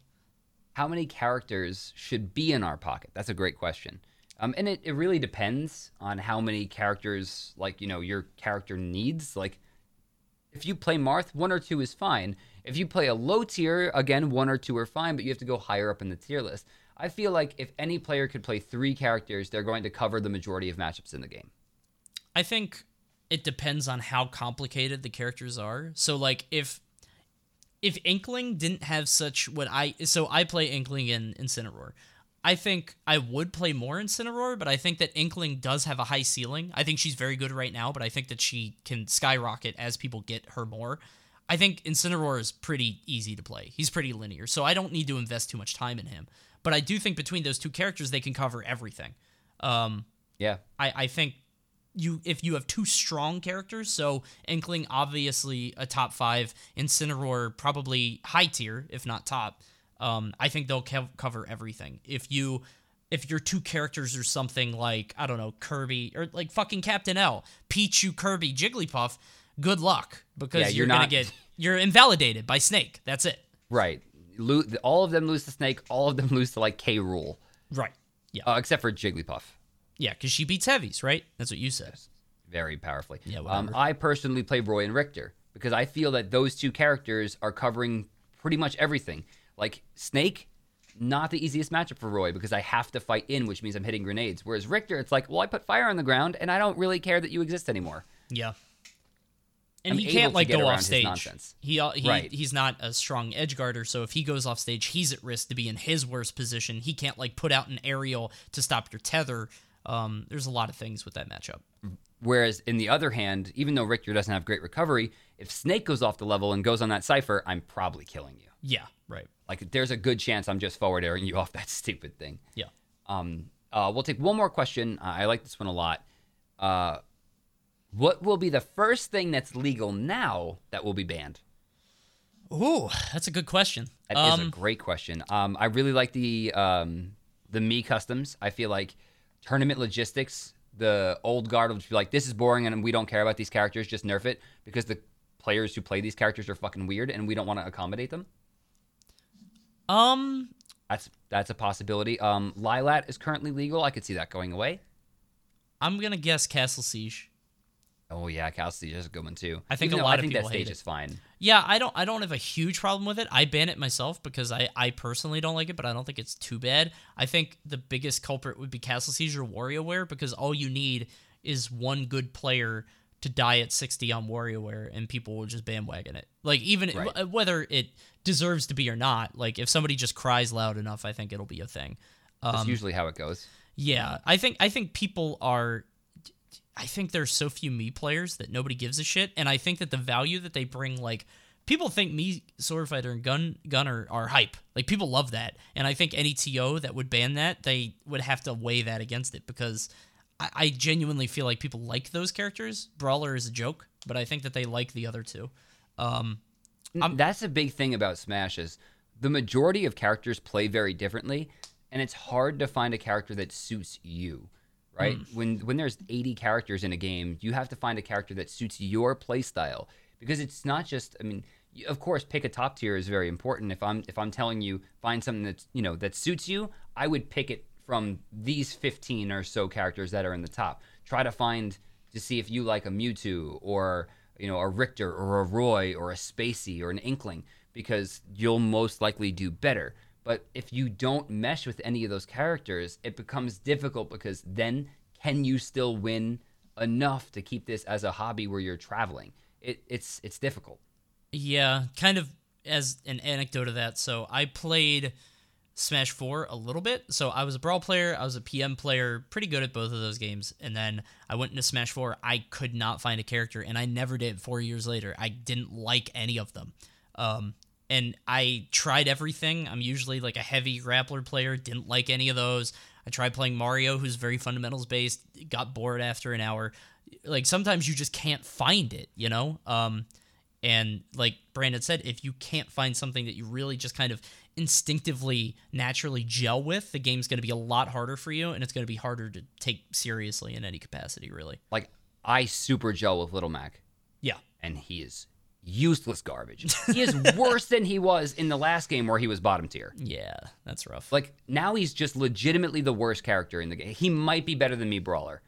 how many characters should be in our pocket? That's a great question. Um, and it, it really depends on how many characters, like, you know, your character needs. Like, if you play Marth, one or two is fine. If you play a low tier, again, one or two are fine, but you have to go higher up in the tier list. I feel like if any player could play three characters, they're going to cover the majority of matchups in the game. I think it depends on how complicated the characters are. So like if if Inkling didn't have such what I so I play Inkling in Incineroar. I think I would play more Incineroar, but I think that Inkling does have a high ceiling. I think she's very good right now, but I think that she can skyrocket as people get her more. I think Incineroar is pretty easy to play. He's pretty linear, so I don't need to invest too much time in him. But I do think between those two characters, they can cover everything. Um, Yeah. I, I think you if you have two strong characters, so Inkling obviously a top five, Incineroar probably high tier if not top. Um, I think they'll co- cover everything. If you if your two characters are something like I don't know Kirby or like fucking Captain L, Pichu, Kirby, Jigglypuff, good luck because Yeah, you're, you're gonna get *laughs* you're invalidated by Snake. That's it. Right. Lo- all of them lose to Snake, all of them lose to, like, K. Rool, Right. Yeah. uh, except for Jigglypuff. Yeah, because she beats heavies, right? That's what you said. very powerfully. Yeah, um. I personally play Roy and Richter because I feel that those two characters are covering pretty much everything. Like Snake, not the easiest matchup for Roy because I have to fight in, which means I'm hitting grenades. Whereas Richter, it's like, well, I put fire on the ground and I don't really care that you exist anymore. Yeah. And I'm he can't like go off stage. He, he Right. he's not a strong edge guarder, so if he goes off stage, he's at risk to be in his worst position. He can't like put out an aerial to stop your tether. Um, there's a lot of things with that matchup. Whereas in the other hand, even though Richter doesn't have great recovery, if Snake goes off the level and goes on that Cypher, I'm probably killing you. Yeah, right. Like there's a good chance I'm just forward airing you off that *laughs* stupid thing. Yeah. Um, uh, we'll take one more question. Uh, I like this one a lot. Uh, what will be the first thing that's legal now that will be banned? Ooh, that's a good question. That is um, a great question. Um, I really like the um, the Mii customs. I feel like tournament logistics, the old guard will just be like, "This is boring, and we don't care about these characters. Just nerf it," because the players who play these characters are fucking weird, and we don't want to accommodate them. um, That's that's a possibility. Um, Lylat is currently legal. I could see that going away. I'm gonna guess Castle Siege. Oh yeah, Cal Siege is a good one too. I think Even a lot I of think people that hate stage it. is fine. Yeah, I don't I don't have a huge problem with it. I ban it myself because I, I personally don't like it, but I don't think it's too bad. I think the biggest culprit would be Castle Siege or WarioWare because all you need is one good player to die at 60 on WarioWare and people will just bandwagon it. Like even Right. w- whether it deserves to be or not, like if somebody just cries loud enough, I think it'll be a thing. That's Um, usually how it goes. yeah, I think I think people are. I think there's so few Mii players that nobody gives a shit, and I think that the value that they bring, like people think Mii sword fighter and gun gunner are hype. Like people love that, and I think any TO that would ban that, they would have to weigh that against it because I, I genuinely feel like people like those characters. Brawler is a joke, but I think that they like the other two. Um, That's a big thing about Smash is the majority of characters play very differently, and it's hard to find a character that suits you. Right? Hmm. When when there's 80 characters in a game, you have to find a character that suits your playstyle because it's not just I mean, of course pick a top tier is very important. If I'm if I'm telling you find something that's, you know, that suits you, I would pick it from these 15 or so characters that are in the top. Try to find to see if you like a Mewtwo or you know a Richter or a Roy or a Spacie or an Inkling because you'll most likely do better. But if you don't mesh with any of those characters, it becomes difficult because then can you still win enough to keep this as a hobby where you're traveling? It, it's it's difficult. Yeah, kind of as an anecdote of that. So I played Smash 4 a little bit. So I was a Brawl player, I was a PM player, pretty good at both of those games. And then I went into Smash 4. I could not find a character, and I never did four years later. I didn't like any of them. Um, and I tried everything. I'm usually like a heavy grappler player, didn't like any of those. I tried playing Mario, who's very fundamentals based, got bored after an hour. Like sometimes you just can't find it, you know? Um, and like Brandon said, if you can't find something that you really just kind of instinctively, naturally gel with, the game's going to be a lot harder for you, and it's going to be harder to take seriously in any capacity, really. Like I super gel with Little Mac, Yeah. and he is useless garbage. *laughs* he is worse than he was in the last game where he was bottom tier. Yeah, that's rough. Like now he's just legitimately the worst character in the game. He might be better than Mii, brawler.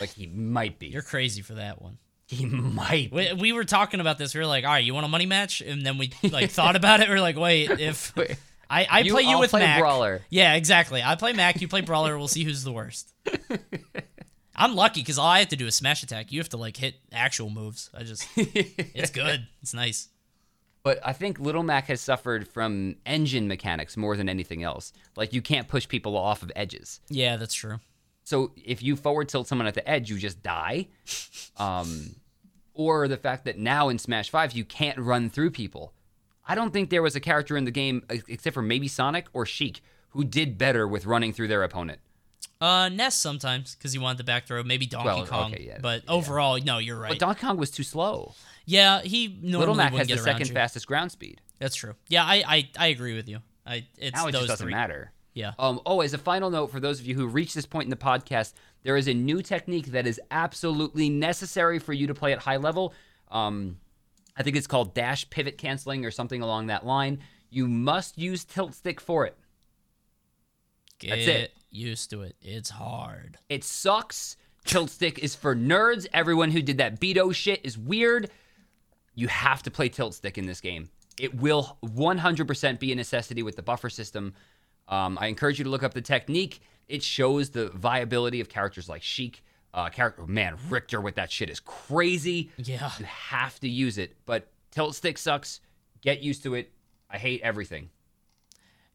Like he might be. You're crazy for that one. he might. We, we were talking about this. We were like, all right, you want a money match? And then we like thought about it. We are like, wait, *laughs* if Wait. I, I You- play you I'll with play Mac. Brawler. Yeah, exactly. I play Mac. You play Brawler. We'll see who's the worst. *laughs* I'm lucky because all I have to do is smash attack. You have to like hit actual moves. I just, *laughs* it's good. It's nice. But I think Little Mac has suffered from engine mechanics more than anything else. Like you can't push people off of edges. Yeah, that's true. So if you forward tilt someone at the edge, you just die. *laughs* Um, or the fact that now in Smash Five you can't run through people. I don't think there was a character in the game except for maybe Sonic or Sheik who did better with running through their opponent. Uh, Ness sometimes because he wanted the back throw. Maybe Donkey Well, Kong. okay, yeah, but yeah. overall, no, you're right. But Donkey Kong was too slow. yeah, he normally Little Mac has the second you. fastest ground speed. That's true. Yeah, I, I, I agree with you. I it's Now it those just doesn't three. matter. Yeah. Um, oh, as a final note for those of you who reach this point in the podcast, there is a new technique that is absolutely necessary for you to play at high level. Um, I think it's called dash pivot canceling or something along that line. You must use tilt stick for it. Get That's it. Used to it. It's hard. It sucks. Tilt stick is for nerds. Everyone who did that Beto shit is weird. You have to play tilt stick in this game. It will 100% be a necessity with the buffer system. Um, I encourage you to look up the technique. It shows the viability of characters like Sheik. Uh, character, man, Richter with that shit is crazy. Yeah. You have to use it, but tilt stick sucks. Get used to it. I hate everything.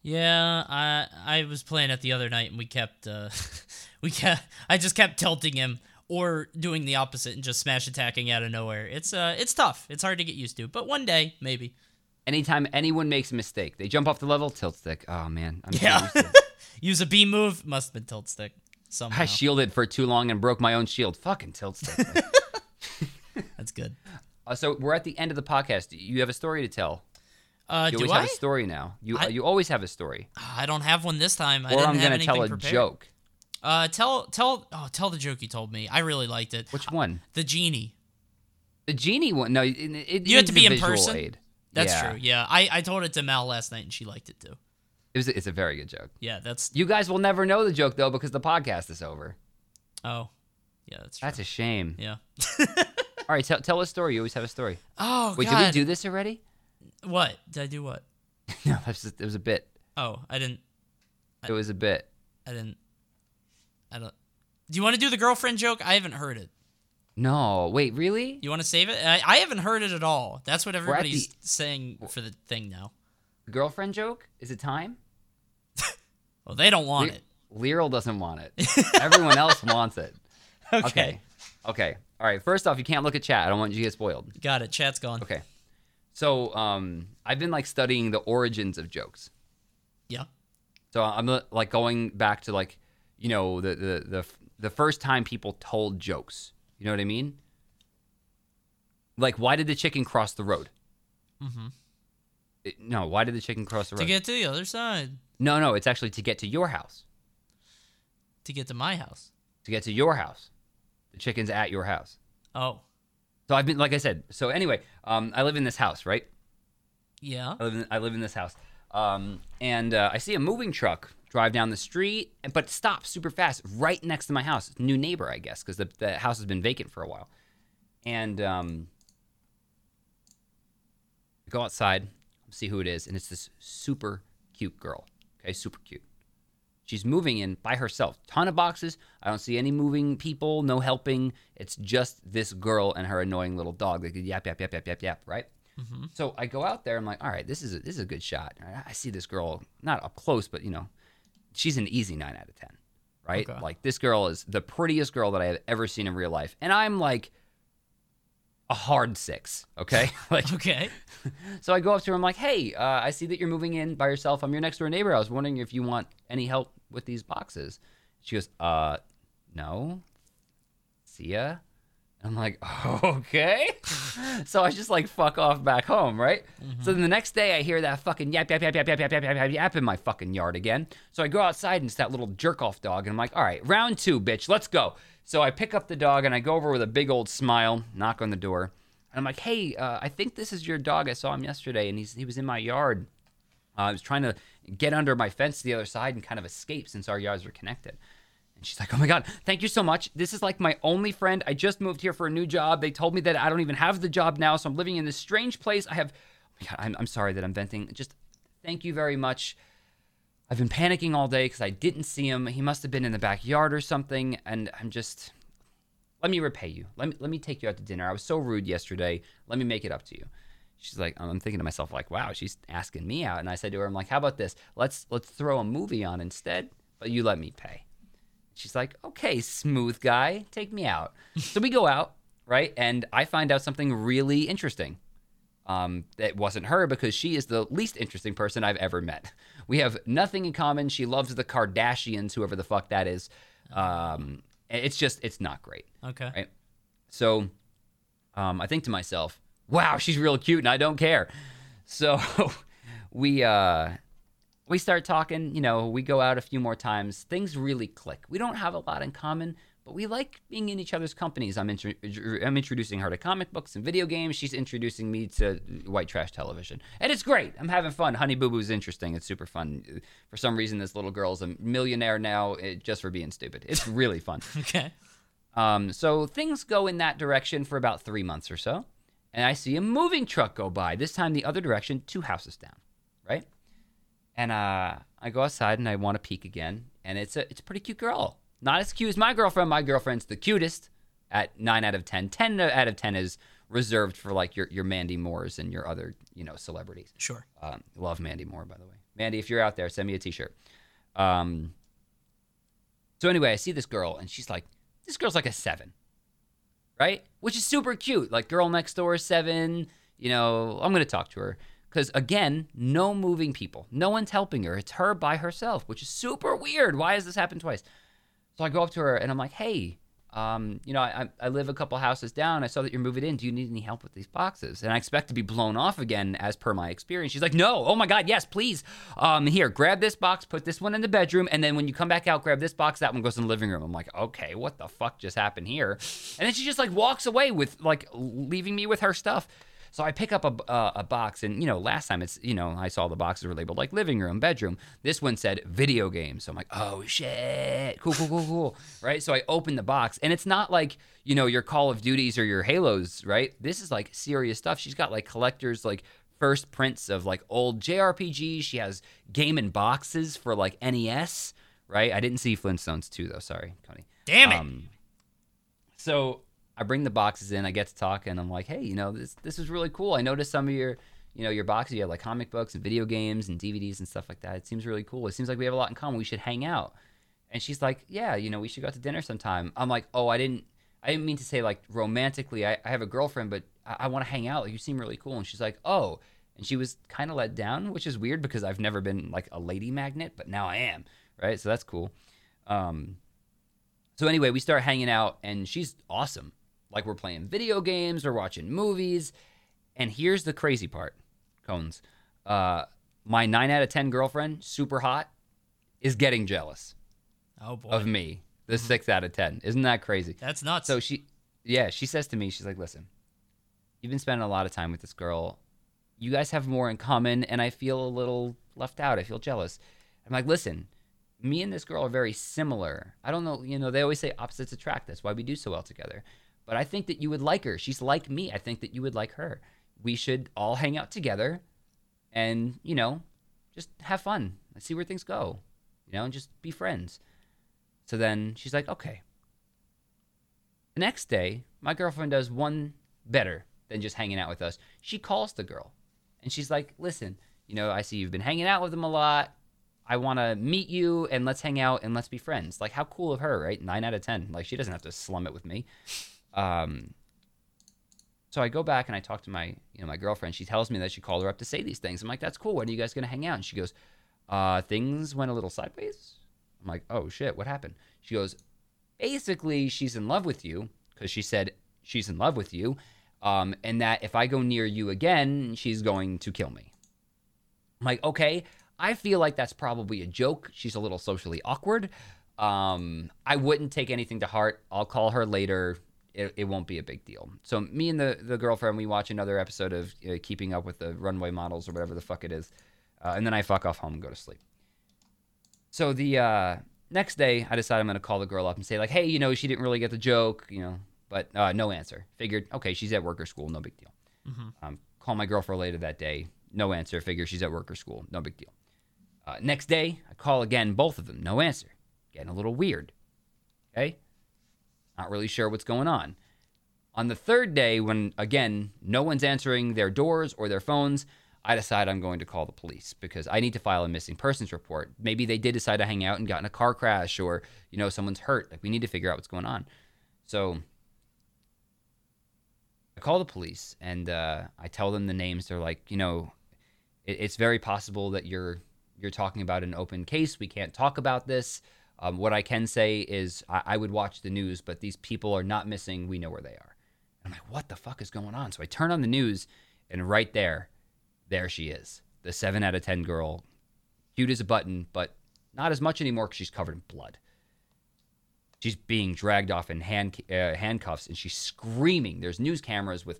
Yeah, I I was playing it the other night and we kept uh *laughs* we kept I just kept tilting him or doing the opposite and just smash attacking out of nowhere. It's uh it's tough. It's hard to get used to, but one day maybe. Anytime anyone makes a mistake, they jump off the level, tilt stick. Oh man, I'm Yeah. used to. *laughs* Use a B move, must have been tilt stick somehow. I shielded for too long and broke my own shield. Fucking tilt stick. *laughs* That's good. uh, so we're at the end of the podcast. You have a story to tell. Uh You do always I? have a story now. You I- you always have a story. I don't have one this time. I or didn't I'm have gonna tell a prepared. joke. Uh tell tell oh tell the joke you told me. I really liked it. Which one? The genie. The genie one? No, it, it You have to be in person? Aid. That's Yeah. true. Yeah. I, I told it to Mal last night and she liked it too. It was. It's a very good joke. Yeah, that's You guys will never know the joke though because the podcast is over. oh. Yeah, that's true. That's a shame. yeah. *laughs* All right, tell, tell a story. You always have a story. Oh Wait, god. did we do this already? What? Did I do what? *laughs* no, that's just, it was a bit. Oh, I didn't It was a bit. I didn't I don't Do you want to do the girlfriend joke? I haven't heard it. No, wait, really? You want to save it? I, I haven't heard it at all. That's what everybody's the- saying for the thing now. Girlfriend joke? Is it time? *laughs* Well, they don't want Le- it. Lyral doesn't want it. *laughs* Everyone else wants it. Okay. Okay. Okay. All right. First off, you can't look at chat. I don't want you to get spoiled. Got it. Chat's gone. Okay. So, um, I've been like studying the origins of jokes. Yeah. So I'm uh, like going back to like, you know, the the the the first time people told jokes. You know what I mean? Like, why did the chicken cross the road? Mm-hmm. It- no, why did the chicken cross the road? To get to the other side. no, no, it's actually to get to your house. To get to my house. To get to your house, the chicken's at your house. Oh. So I've been, like I said. So anyway, um, I live in this house, right? Yeah. I live in, I live in this house. Um, and uh, I see a moving truck drive down the street, but stop super fast right next to my house. New neighbor, I guess, because the, the house has been vacant for a while. And um, I go outside, see who it is, and it's this super cute girl. Okay, super cute. She's moving in by herself. Ton of boxes. I don't see any moving people, no helping. It's just this girl and her annoying little dog that could yap, yap, yap, yap, yap, yap, right? Mm-hmm. So I go out there. I'm like, all right, this is a, this is a good shot. I- I see this girl not up close, but you know, she's an easy nine out of ten, right? Okay. Like this girl is the prettiest girl that I have ever seen in real life, and I'm like a hard six. Okay, *laughs* like Okay. *laughs* so I go up to her. I'm like, hey, uh, I see that you're moving in by yourself. I'm your next door neighbor. I was wondering if you want any help with these boxes. She goes, uh, no. See ya. I'm like, *laughs* okay. so I just like fuck off back home, right? So then the next day I hear that fucking yap, yap, yap, yap, yap, yap, yap, yap, yap, yap in my fucking yard again. So I go outside and it's that little jerk off dog. And I'm like, all right, round two, bitch, let's go. So I pick up the dog and I go over with a big old smile, knock on the door. And I'm like, hey, uh, I think this is your dog. I saw him yesterday and he's, he was in my yard. Uh, I was trying to get under my fence to the other side and kind of escape since our yards were connected. And she's like, "Oh my god, thank you so much. This is like my only friend. I just moved here for a new job. They told me that I don't even have the job now, so I'm living in this strange place. I have, oh god, I'm, I'm sorry that I'm venting. Just thank you very much. I've been panicking all day because I didn't see him. He must have been in the backyard or something, and I'm just. Let me repay you. Let me let me take you out to dinner. I was so rude yesterday. Let me make it up to you." She's like, I'm thinking to myself, like, wow, she's asking me out. And I said to her, I'm like, how about this? Let's let's throw a movie on instead, but you let me pay. She's like, okay, smooth guy, take me out. so we go out, right? And I find out something really interesting. Um, that wasn't her because she is the least interesting person I've ever met. We have nothing in common. She loves the Kardashians, whoever the fuck that is. Um, it's just, it's not great. Okay. Right. So um, I think to myself, wow, she's real cute and I don't care. So *laughs* we uh, we start talking, you know, we go out a few more times. Things really click. We don't have a lot in common, but we like being in each other's companies. I'm, intro- I'm introducing her to comic books and video games. She's introducing me to white trash television. And it's great. I'm having fun. Honey Boo Boo's interesting. It's super fun. For some reason, this little girl's a millionaire now eh, just for being stupid. It's really fun. *laughs* Okay. Um, so things go in that direction for about three months or so. and I see a moving truck go by. This time the other direction, two houses down, right? And uh, I go outside and I want to peek again, and it's a it's a pretty cute girl. Not as cute as my girlfriend. My girlfriend's the cutest at nine out of 10. 10 out of ten is reserved for like your your Mandy Moores and your other you know celebrities. Sure. Um, love Mandy Moore, by the way. Mandy, if you're out there, send me a T-shirt. Um, so anyway, I see this girl, and she's like, this girl's like a seven, right? Which is super cute. Like girl next door, seven. You know, I'm gonna talk to her because again, no moving people, no one's helping her. It's her by herself, which is super weird. Why has this happened twice? So I go up to her and I'm like, hey, um, you know, I, I live a couple houses down. I saw that you're moving in. Do you need any help with these boxes? And I expect to be blown off again as per my experience. She's like, no, oh my God, yes, please. Um, here, grab this box, put this one in the bedroom, and then when you come back out, grab this box, that one goes in the living room. I'm like, okay, what the fuck just happened here? And then she just like walks away with like leaving me with her stuff. So I pick up a, uh, a box, and you know, last time it's you know I saw the boxes were labeled like living room, bedroom. This one said video games. So I'm like, oh shit, cool, cool, cool, cool, *laughs* right? So I open the box, and it's not like you know your Call of Duties or your Halos, right? This is like serious stuff. She's got like collectors like first prints of like old JRPGs. She has game and boxes for like NES, right? I didn't see Flintstones too though. Sorry, Connie. Damn it. Um, so I bring the boxes in. I get to talk, and I'm like, hey, you know, this this is really cool. I noticed some of your, you know, your boxes. You have like comic books and video games and DVDs and stuff like that. It seems really cool. It seems like we have a lot in common. We should hang out. And she's like, yeah, you know, we should go out to dinner sometime. I'm like, oh, I didn't, I didn't mean to say like romantically. I, I have a girlfriend, but I, I want to hang out. You seem really cool. And she's like, oh, and she was kind of let down, which is weird because I've never been like a lady magnet, but now I am, right? So that's cool. Um, so anyway, we start hanging out, and she's awesome. Like we're playing video games or watching movies. And here's the crazy part, Cones. Uh, my nine out of ten girlfriend, super hot, is getting jealous. Oh boy. Of me, the mm-hmm. six out of ten. Isn't that crazy? That's nuts. So she, yeah, she says to me, she's like, "Listen, you've been spending a lot of time with this girl. You guys have more in common, and I feel a little left out. I feel jealous." I'm like, "Listen." Me and this girl are very similar. I don't know, you know, they always say opposites attract. That's why we do so well together. But I think that you would like her. She's like me. I think that you would like her. We should all hang out together and, you know, just have fun. Let's see where things go. You know, and just be friends. So then she's like, okay. The next day, my girlfriend does one better than just hanging out with us. She calls the girl and she's like, listen, you know, I see you've been hanging out with him a lot. I want to meet you and let's hang out and let's be friends. Like, how cool of her, right? Nine out of 10. Like, she doesn't have to slum it with me. Um, so I go back and I talk to my, you know, my girlfriend. She tells me that she called her up to say these things. I'm like, that's cool. When are you guys gonna hang out? And she goes, uh, things went a little sideways. I'm like, oh shit, what happened? She goes, basically, she's in love with you because she said she's in love with you, um, and that if I go near you again, she's going to kill me. I'm like, okay. I feel like that's probably a joke. She's a little socially awkward. Um, I wouldn't take anything to heart. I'll call her later it, it won't be a big deal. So me and the, the girlfriend, we watch another episode of uh, Keeping Up with the Runway Models or whatever the fuck it is, uh, and then I fuck off home and go to sleep. So the uh, next day, I decide I'm gonna call the girl up and say like, hey, you know, she didn't really get the joke, you know, but uh, no answer. Figured, okay, she's at work or school, no big deal. Mm-hmm. Um, call my girlfriend later that day, no answer. Figure she's at work or school, no big deal. Uh, next day, I call again, both of them, no answer. Getting a little weird. Okay. Not really sure what's going on. On the third day, when again, no one's answering their doors or their phones, I decide I'm going to call the police because I need to file a missing persons report. Maybe they did decide to hang out and got in a car crash or, you know, someone's hurt. Like we need to figure out what's going on. So I call the police and uh, I tell them the names. They're like, you know, it, it's very possible that you're you're talking about an open case. We can't talk about this. Um, what I can say is I, I, would watch the news, but these people are not missing. We know where they are. I'm like, what the fuck is going on? So I turn on the news, and right there, there she is, the seven out of ten girl, cute as a button, but not as much anymore because she's covered in blood. She's being dragged off in hand, uh, handcuffs, and she's screaming. There's news cameras with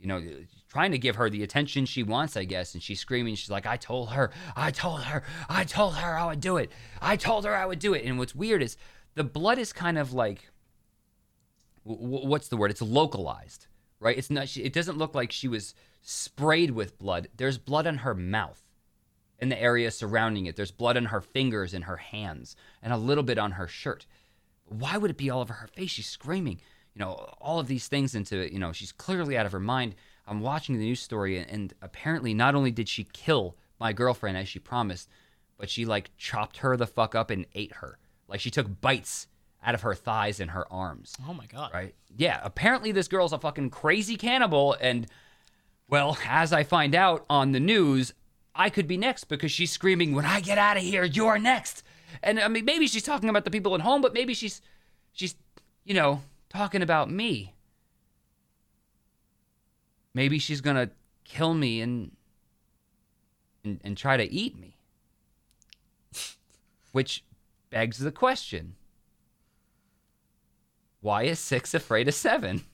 you know, trying to give her the attention she wants, I guess. And she's screaming. She's like, I told her, I told her, I told her I would do it. I told her I would do it. And what's weird is the blood is kind of like, what's the word? It's localized, right? It's not. It doesn't look like she was sprayed with blood. There's blood on her mouth, in the area surrounding it. There's blood on her fingers and her hands, and a little bit on her shirt. Why would it be all over her face? She's screaming, you know, all of these things into. You know, she's clearly out of her mind. I'm watching the news story, and, and apparently, not only did she kill my girlfriend as she promised, but she like chopped her the fuck up and ate her. Like she took bites out of her thighs and her arms. Oh my god. Right? Yeah. Apparently, this girl's a fucking crazy cannibal, and well, as I find out on the news, I could be next because she's screaming, "When I get out of here, you're next." And I mean, maybe she's talking about the people at home, but maybe she's, she's, you know, talking about me. Maybe she's gonna kill me and, and, and try to eat me. *laughs* Which begs the question: Why is six afraid of seven?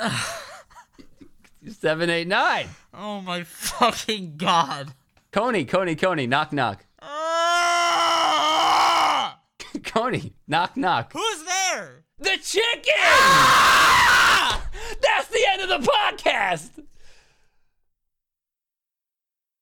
*laughs* Seven, eight, nine. Oh my fucking god. Coney, Coney, Coney, knock, knock. Ah! Coney, knock, knock. Who's there? The chicken! Ah! That's the end of the podcast!